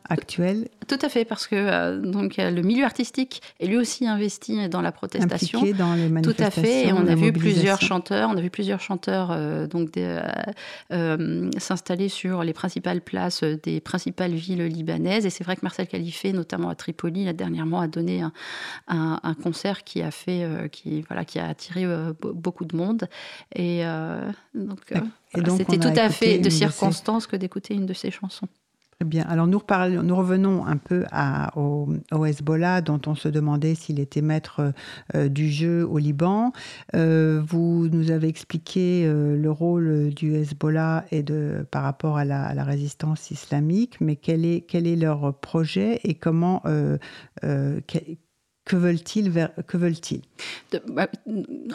actuelle. Tout à fait, parce que euh, donc le milieu artistique est lui aussi investi dans la protestation. Impliqué dans les manifestations. Tout à fait, et on a vu plusieurs chanteurs, on a vu plusieurs chanteurs euh, donc euh, s'installer sur les principales places des principales villes libanaises. Et c'est vrai que Marcel Califé, notamment à Tripoli, dernièrement, a donné un, concert qui a fait, qui voilà, qui a attiré beaucoup de monde. Et donc, c'était tout à fait de circonstance que d'écouter une de ses chansons. Bien. Alors nous, nous revenons un peu à, au, Hezbollah, dont on se demandait s'il était maître euh, du jeu au Liban. Euh, vous nous avez expliqué euh, le rôle du Hezbollah et par rapport à la, résistance islamique, mais quel est, leur projet et comment, Que veulent-ils bah,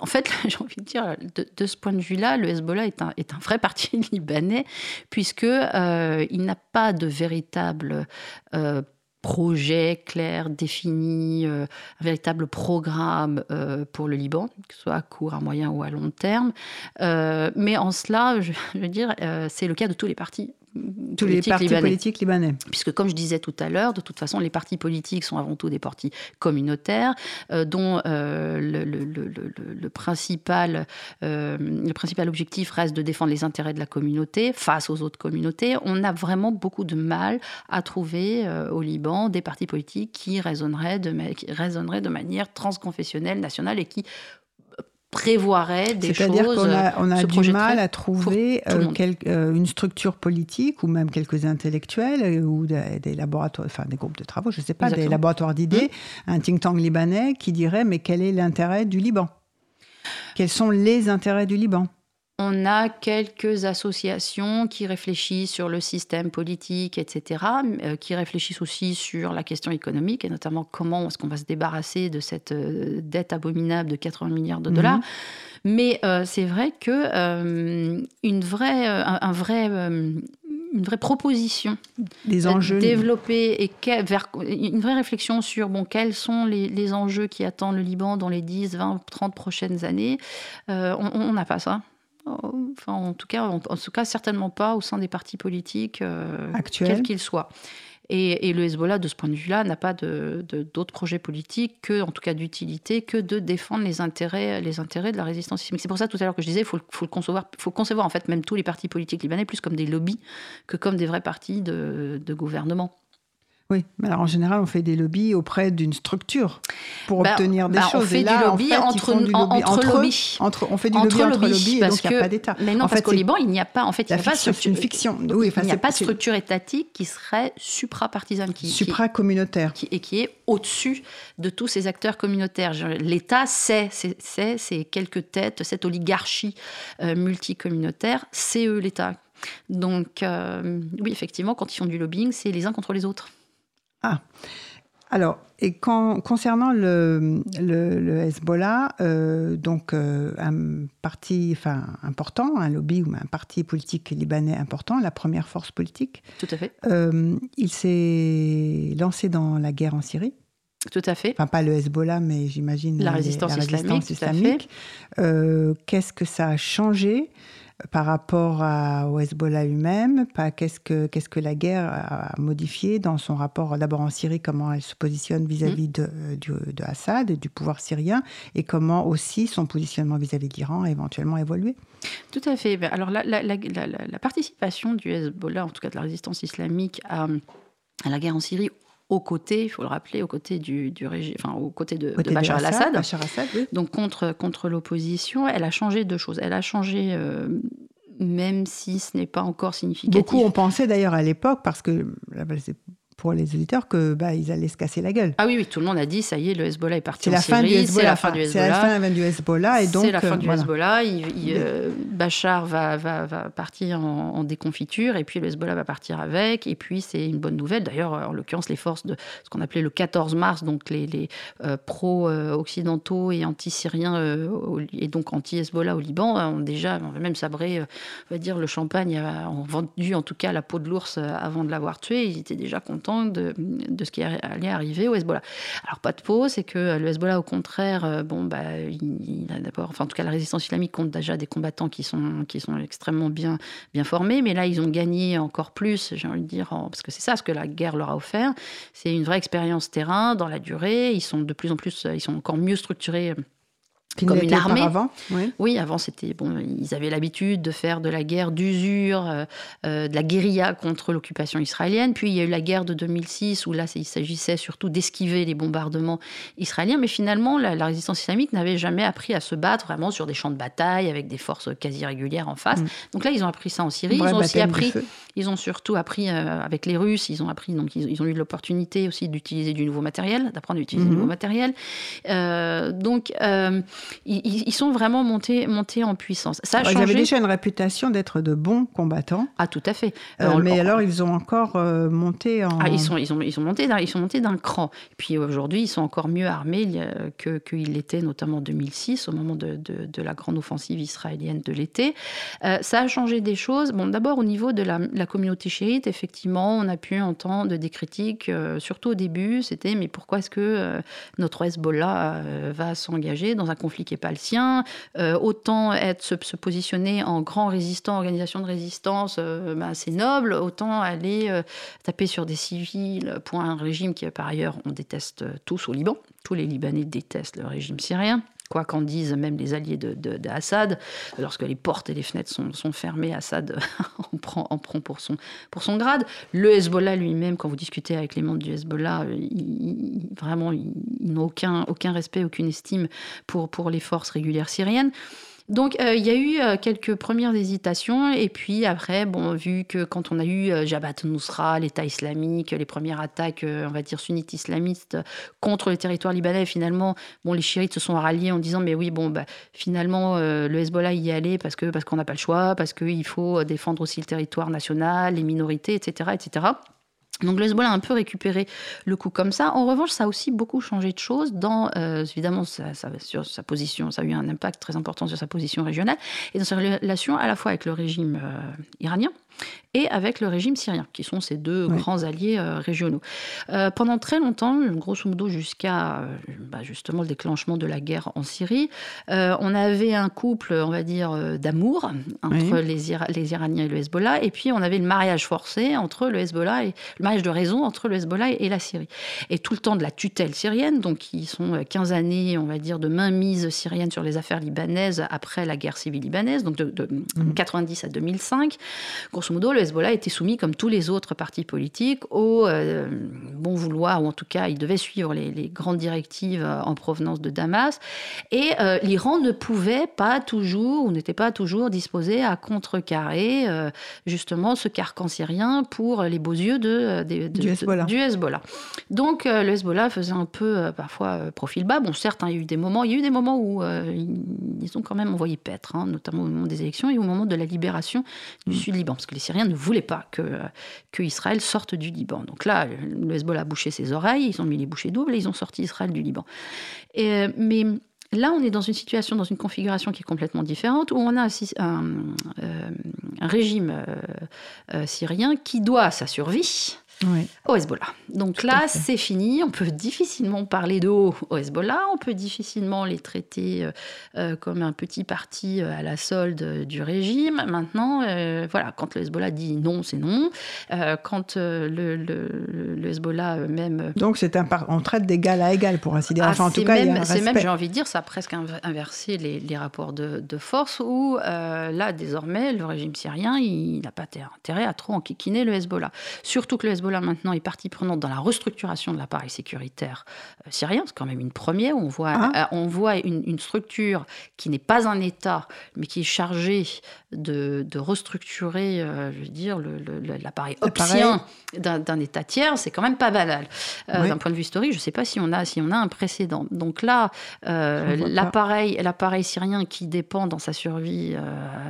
En fait, j'ai envie de dire, de, ce point de vue-là, le Hezbollah est un, est un vrai parti libanais, puisque euh, il n'a pas de véritable euh, projet clair, défini, euh, un véritable programme pour le Liban, que ce soit à court, à moyen ou à long terme. mais en cela, je veux dire, c'est le cas de tous les partis tous les partis politiques libanais. Puisque, comme je disais tout à l'heure, de toute façon, les partis politiques sont avant tout des partis communautaires, euh, dont euh, le, principal, euh, le principal objectif reste de défendre les intérêts de la communauté face aux autres communautés. On a vraiment beaucoup de mal à trouver au Liban des partis politiques qui raisonneraient de, qui raisonneraient de manière transconfessionnelle, nationale et qui prévoirait des choses. C'est-à-dire qu'on a, on a du mal à trouver euh, euh, une structure politique ou même quelques intellectuels euh, ou des, laboratoires, enfin des groupes de travaux, je ne sais pas, des laboratoires d'idées, mmh. un think tank libanais qui dirait mais quel est l'intérêt du Liban? Quels sont les intérêts du Liban? On a quelques associations qui réfléchissent sur le système politique, etc., euh, qui réfléchissent aussi sur la question économique, et notamment comment est-ce qu'on va se débarrasser de cette euh, dette abominable de 80 milliards de dollars. Mhm. Mais euh, c'est vrai que une vraie, un, vrai une vraie proposition des enjeux développer et vers une vraie réflexion sur bon quels sont les, enjeux qui attendent le Liban dans les 10, 20, 30 prochaines années. on n'a pas ça. Enfin, en tout cas, en, tout cas, certainement pas au sein des partis politiques, euh, quels qu'ils soient. Et, le Hezbollah, de ce point de vue-là, n'a pas d'autres de, projets politiques que, en tout cas, d'utilité, que de défendre les intérêts, les intérêts de la résistance islamique. C'est pour ça tout à l'heure que je disais, il faut, faut, le concevoir, faut concevoir en fait même tous les partis politiques libanais plus comme des lobbies que comme des vrais partis de, de gouvernement. Oui, alors en général, on fait des lobbies auprès d'une structure pour bah, obtenir des bah, choses. On fait du lobby entre, lobby, entre, lobbies. on fait du lobby entre lobbies, et donc il n'y a pas d'État. Mais non, parce qu'au Liban, il n'y a pas, en fait, il n'y a pas une fiction. Oui, il n'y a pas de structure étatique qui serait supra-partisane, qui supra-communautaire, et qui est au-dessus de tous ces acteurs communautaires. L'État, c'est ces quelques têtes, cette oligarchie euh, multicommunautaire, c'est eux l'État. Donc, euh, oui, effectivement, quand ils font du lobbying, c'est les uns contre les autres. Ah, alors, et quand, concernant le, le, Hezbollah, euh, donc euh, un parti enfin, important, un lobby ou un parti politique libanais important, la première force politique. Tout à fait. Euh, il s'est lancé dans la guerre en Syrie. Tout à fait. Enfin, pas le Hezbollah, mais j'imagine la, résistance, la résistance islamique. Qu'est-ce que ça a changé? Par rapport au Hezbollah lui-même, qu'est-ce que, qu'est-ce que la guerre a modifié dans son rapport d'abord en Syrie, comment elle se positionne vis-à-vis mm. de, de, Assad, du pouvoir syrien, et comment aussi son positionnement vis-à-vis de l'Iran a éventuellement évolué. Tout à fait. Ben, alors la, la, la, participation du Hezbollah, en tout cas de la résistance islamique, à, à la guerre en Syrie aux côtés, il faut le rappeler, aux côtés du, du régime, enfin aux côtés de, Bachar al-Assad, donc contre contre l'opposition, elle a changé deux choses. Elle a changé euh, même si ce n'est pas encore significatif. Beaucoup ont pensé d'ailleurs à l'époque, parce que pour les auditeurs que bah, ils allaient se casser la gueule. Ah oui, oui, tout le monde a dit ça y est, le Hezbollah est parti en la fin du Hezbollah. C'est la fin du Hezbollah. C'est la fin du Hezbollah et donc c'est la fin du Hezbollah. Bachar va, va, va partir en, déconfiture et puis le Hezbollah va partir avec et puis c'est une bonne nouvelle. D'ailleurs, en l'occurrence, les forces de ce qu'on appelait le 14 mars, donc les, les pro-occidentaux et anti-syriens et donc anti-Hezbollah au Liban ont déjà même sabré, on va dire, le champagne, ont vendu en tout cas la peau de l'ours avant de l'avoir tué. Ils étaient déjà contents de, ce qui allait arriver au Hezbollah. Alors, pas de peau, c'est que le Hezbollah, au contraire, euh, bon, bah, il, a d'abord, enfin, en tout cas, la résistance islamique compte déjà des combattants qui sont, qui sont extrêmement bien, bien formés, mais là, ils ont gagné encore plus, j'ai envie de dire, parce que c'est ça ce que la guerre leur a offert. C'est une vraie expérience terrain dans la durée. Ils sont de plus en plus, ils sont encore mieux structurés comme une armée. Avant, oui. avant c'était bon, ils avaient l'habitude de faire de la guerre d'usure, euh, euh, de la guérilla contre l'occupation israélienne. Puis il y a eu la guerre de 2006 où là il s'agissait surtout d'esquiver les bombardements israéliens. Mais finalement, la, résistance islamique n'avait jamais appris à se battre vraiment sur des champs de bataille avec des forces quasi régulières en face. Mm. Donc là, ils ont appris ça en Syrie. ils ont aussi appris. Ils ont surtout appris euh, avec les Russes. Ils ont appris donc ils, ont eu l'opportunité aussi d'utiliser du nouveau matériel, d'apprendre à utiliser du mm-hmm. nouveau matériel. donc ils, sont vraiment montés, montés en puissance. Ça a changé. Ils avaient déjà une réputation d'être de bons combattants. Ah, tout à fait. Euh, mais alors, ils ont encore euh, monté en. Ah, ils sont, ils ont, ils sont montés, ils sont montés d'un cran. Et puis aujourd'hui, ils sont encore mieux armés que qu'ils l'étaient, notamment en 2006, au moment de, de, la grande offensive israélienne de l'été. Euh, ça a changé des choses. Bon, d'abord au niveau de la, la, communauté chiite, effectivement, on a pu entendre des critiques, surtout au début. C'était mais pourquoi est-ce que notre Hezbollah va s'engager dans un conflit qui n'est pas le sien. Euh, autant être, se, positionner en grand résistant, organisation de résistance, euh, ben, c'est noble. Autant aller euh, taper sur des civils pour un régime qui, par ailleurs, on déteste tous au Liban. Tous les Libanais détestent le régime syrien quoi qu'en disent même les alliés de, Assad, lorsque les portes et les fenêtres sont, fermées, Assad en prend, en prend pour, son, pour son grade. Le Hezbollah lui-même, quand vous discutez avec les membres du Hezbollah, vraiment, ils n'ont aucun, aucun respect, aucune estime pour, pour les forces régulières syriennes. Donc euh, il y a eu euh, quelques premières hésitations et puis après, bon, vu que quand on a eu euh, Jabhat Nusra, l'État islamique, les premières attaques, on va dire sunnites islamistes contre le territoire libanais, finalement, bon, les chiites se sont ralliés en disant mais oui, bon, bah, finalement le Hezbollah y allait parce que parce qu'on n'a pas le choix, parce qu'il faut défendre aussi le territoire national, les minorités, etc., etc. Donc Hezbollah a un peu récupéré le coup comme ça. En revanche, ça a aussi beaucoup changé de choses dans, euh, évidemment, ça, sur sa position, ça a eu un impact très important sur sa position régionale et dans sa relation à la fois avec le régime euh, iranien, et avec le régime syrien, qui sont ces deux grands alliés euh, régionaux. Euh, pendant très longtemps, grosso modo jusqu'à euh, bah, justement le déclenchement de la guerre en Syrie, on avait un couple, on va dire, d'amour entre les, les, Iraniens et le Hezbollah, et puis on avait le mariage forcé entre le Hezbollah et le mariage de raison entre le Hezbollah et, la Syrie. Et tout le temps de la tutelle syrienne, donc qui sont 15 années, on va dire, de mainmise syrienne sur les affaires libanaises après la guerre civile libanaise, donc de, 90 mmh. à 2005, grosso modo, le Hezbollah était soumis, comme tous les autres partis politiques, au euh, bon vouloir, ou en tout cas, il devait suivre les, grandes directives euh, en provenance de Damas. Et euh, l'Iran ne pouvait pas toujours, ou n'était pas toujours disposé à contrecarrer justement ce carcan syrien pour les beaux yeux de, du, Hezbollah. Donc le Hezbollah faisait un peu parfois profil bas. Bon, certes, hein, il y a eu des moments, il y a eu des moments où ils ont quand même envoyé paître, hein, notamment au moment des élections et au moment de la libération du mm. sud Liban, parce les Syriens ne voulaient pas que, que Israël sorte du Liban. Donc là, le Hezbollah a bouché ses oreilles, ils ont mis les bouchées doubles et ils ont sorti Israël du Liban. Et, mais Là, on est dans une situation, dans une configuration qui est complètement différente, où on a un, euh, régime euh, euh, syrien qui doit sa survie au Hezbollah. Donc là, c'est fini. On peut difficilement parler de haut au Hezbollah. On peut difficilement les traiter euh, euh, comme un petit parti euh, à la solde du régime. Maintenant, voilà, quand le Hezbollah dit non, c'est non. quand le, le, Hezbollah même. Donc c'est un on traite d'égal à égal, pour ainsi dire. Ah, en tout cas, c'est même, j'ai envie de dire, ça a presque inversé les, les rapports de, de, force où là, désormais, le régime syrien, il n'a pas intérêt à trop enquiquiner le Hezbollah. Surtout que le Hezbollah Hezbollah maintenant est partie prenante dans la restructuration de l'appareil sécuritaire euh, syrien. C'est quand même une première. On voit, ah. on voit une, structure qui n'est pas un État, mais qui est chargée de, restructurer, je veux dire, l'appareil opsien d'un État tiers. C'est quand même pas banal. D'un point de vue historique, je ne sais pas si on, a, si on a un précédent. Donc là, l'appareil l'appareil syrien qui dépend dans sa survie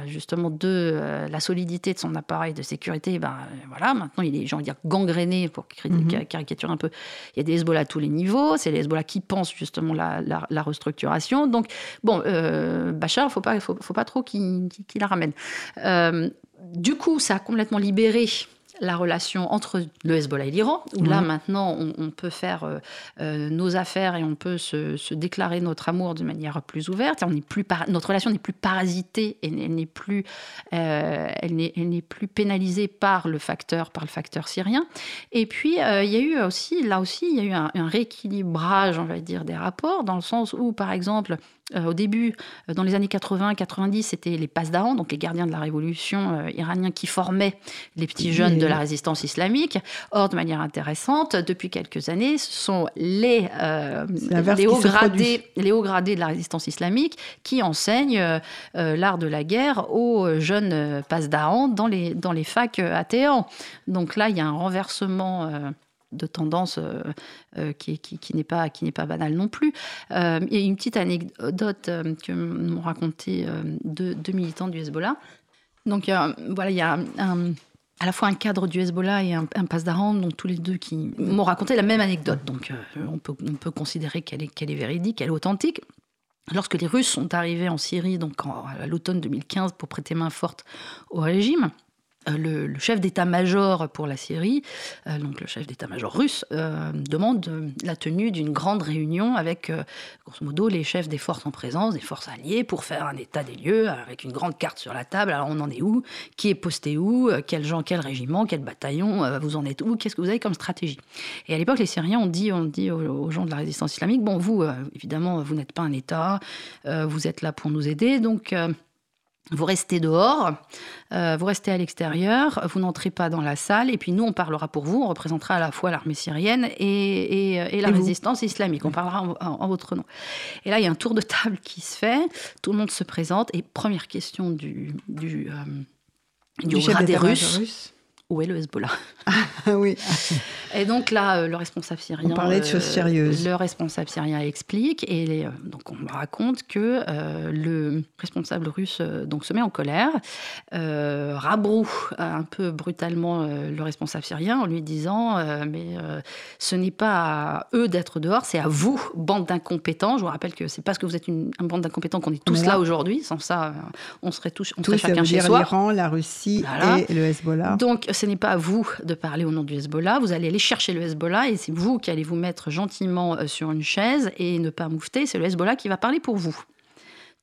justement de la solidité de son appareil de sécurité, ben, voilà, maintenant il est, j'ai envie de dire, gangréné, pour mhm. caricaturer un peu. Il y a des Hezbollah à tous les niveaux, c'est les Hezbollah qui pensent justement la, la, restructuration. Donc, bon, euh, Bachar, il ne faut pas, faut, pas trop qu'il, la ramène. Euh, du coup, ça a complètement libéré la relation entre le Hezbollah et l'Iran, où là maintenant on, peut faire euh, euh, nos affaires et on peut se, déclarer notre amour de manière plus ouverte. On plus notre relation n'est plus parasitée et elle n'est plus, euh, elle n'est plus pénalisée par le facteur, par le facteur syrien. Et puis il y a eu aussi, là aussi, il y a eu un, un rééquilibrage, on va dire, des rapports, dans le sens où, par exemple, au début, euh, dans les années 80-90, c'était les Pasdaran, donc les gardiens de la révolution euh, iraniens qui formaient les petits jeunes de la résistance islamique. Or, de manière intéressante, depuis quelques années, ce sont les, les hauts, gradés, les hauts gradés de la résistance islamique qui enseignent l'art de la guerre aux jeunes Pasdaran dans les, dans les facs athéans. Donc là, il y a un renversement de tendance euh, euh, qui, n'est pas, banale non plus. Euh, a une petite anecdote que m'ont raconté deux, militants du Hezbollah. Donc voilà, il y a à la fois un cadre du Hezbollah et un, un pasdaran, donc tous les deux qui m'ont raconté la même anecdote. Donc on, peut, on peut considérer qu'elle est, qu'elle est véridique, qu'elle est authentique. Lorsque les Russes sont arrivés en Syrie, donc à l'automne 2015, pour prêter main forte au régime, euh, le, chef d'état-major pour la Syrie, euh, donc le chef d'état-major russe, euh, demande la tenue d'une grande réunion avec, grosso modo, les chefs des forces en présence, des forces alliées, pour faire un état des lieux, avec une grande carte sur la table. Alors on en est où? Qui est posté où? Quel gens, quel régiment, quel bataillon Vous en êtes où? Qu'est-ce que vous avez comme stratégie? Et à l'époque, les Syriens ont dit, dit aux, gens de la résistance islamique, bon, vous, évidemment, vous n'êtes pas un État, vous êtes là pour nous aider, donc... Vous restez dehors, euh, vous restez à l'extérieur, vous n'entrez pas dans la salle, et puis nous, on parlera pour vous, on représentera à la fois l'armée syrienne et, la résistance islamique, on parlera en, votre nom. Et là, il y a un tour de table qui se fait, tout le monde se présente, et première question du, du, euh, du, des Russes où est le Hezbollah ah, oui. Et donc là, euh, le responsable syrien. On parlait de choses euh, sérieuses. Le responsable syrien explique et euh, donc on me raconte que le responsable russe donc se met en colère, rabroue un peu brutalement le responsable syrien en lui disant mais ce n'est pas à eux d'être dehors, c'est à vous, bande d'incompétents. Je vous rappelle que c'est parce que vous êtes une, bande d'incompétents qu'on est tous là, aujourd'hui. Sans ça, on serait tous, on serait chacun chez soi. L'Iran, la Russie et le Hezbollah. Donc ce n'est pas à vous de parler au nom du Hezbollah. Vous allez aller chercher le Hezbollah et c'est vous qui allez vous mettre gentiment euh, sur une chaise et ne pas moufter. C'est le Hezbollah qui va parler pour vous.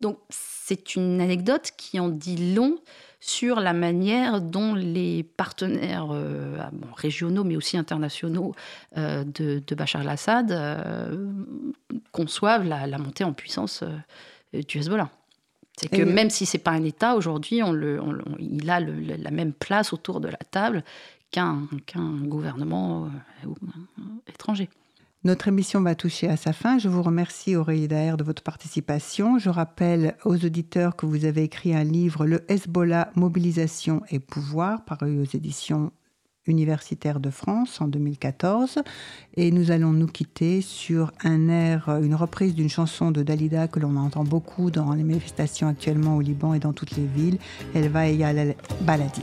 Donc c'est une anecdote qui en dit long sur la manière dont les partenaires euh, ah régionaux mais aussi internationaux euh, de, Bachar al-Assad conçoivent la, montée en puissance du Hezbollah. C'est que même si c'est pas un État, aujourd'hui, on le, il a la même place autour de la table qu'un gouvernement euh, étranger. Notre émission va toucher à sa fin. Je vous remercie, Aurélie Daher, de votre participation. Je rappelle aux auditeurs que vous avez écrit un livre, Le Hezbollah, Mobilisation et Pouvoir, paru aux éditions universitaire de France en 2014. Et nous allons nous quitter sur un air, une reprise d'une chanson de Dalida que l'on entend beaucoup dans les manifestations actuellement au Liban et dans toutes les villes. Elle va baladi.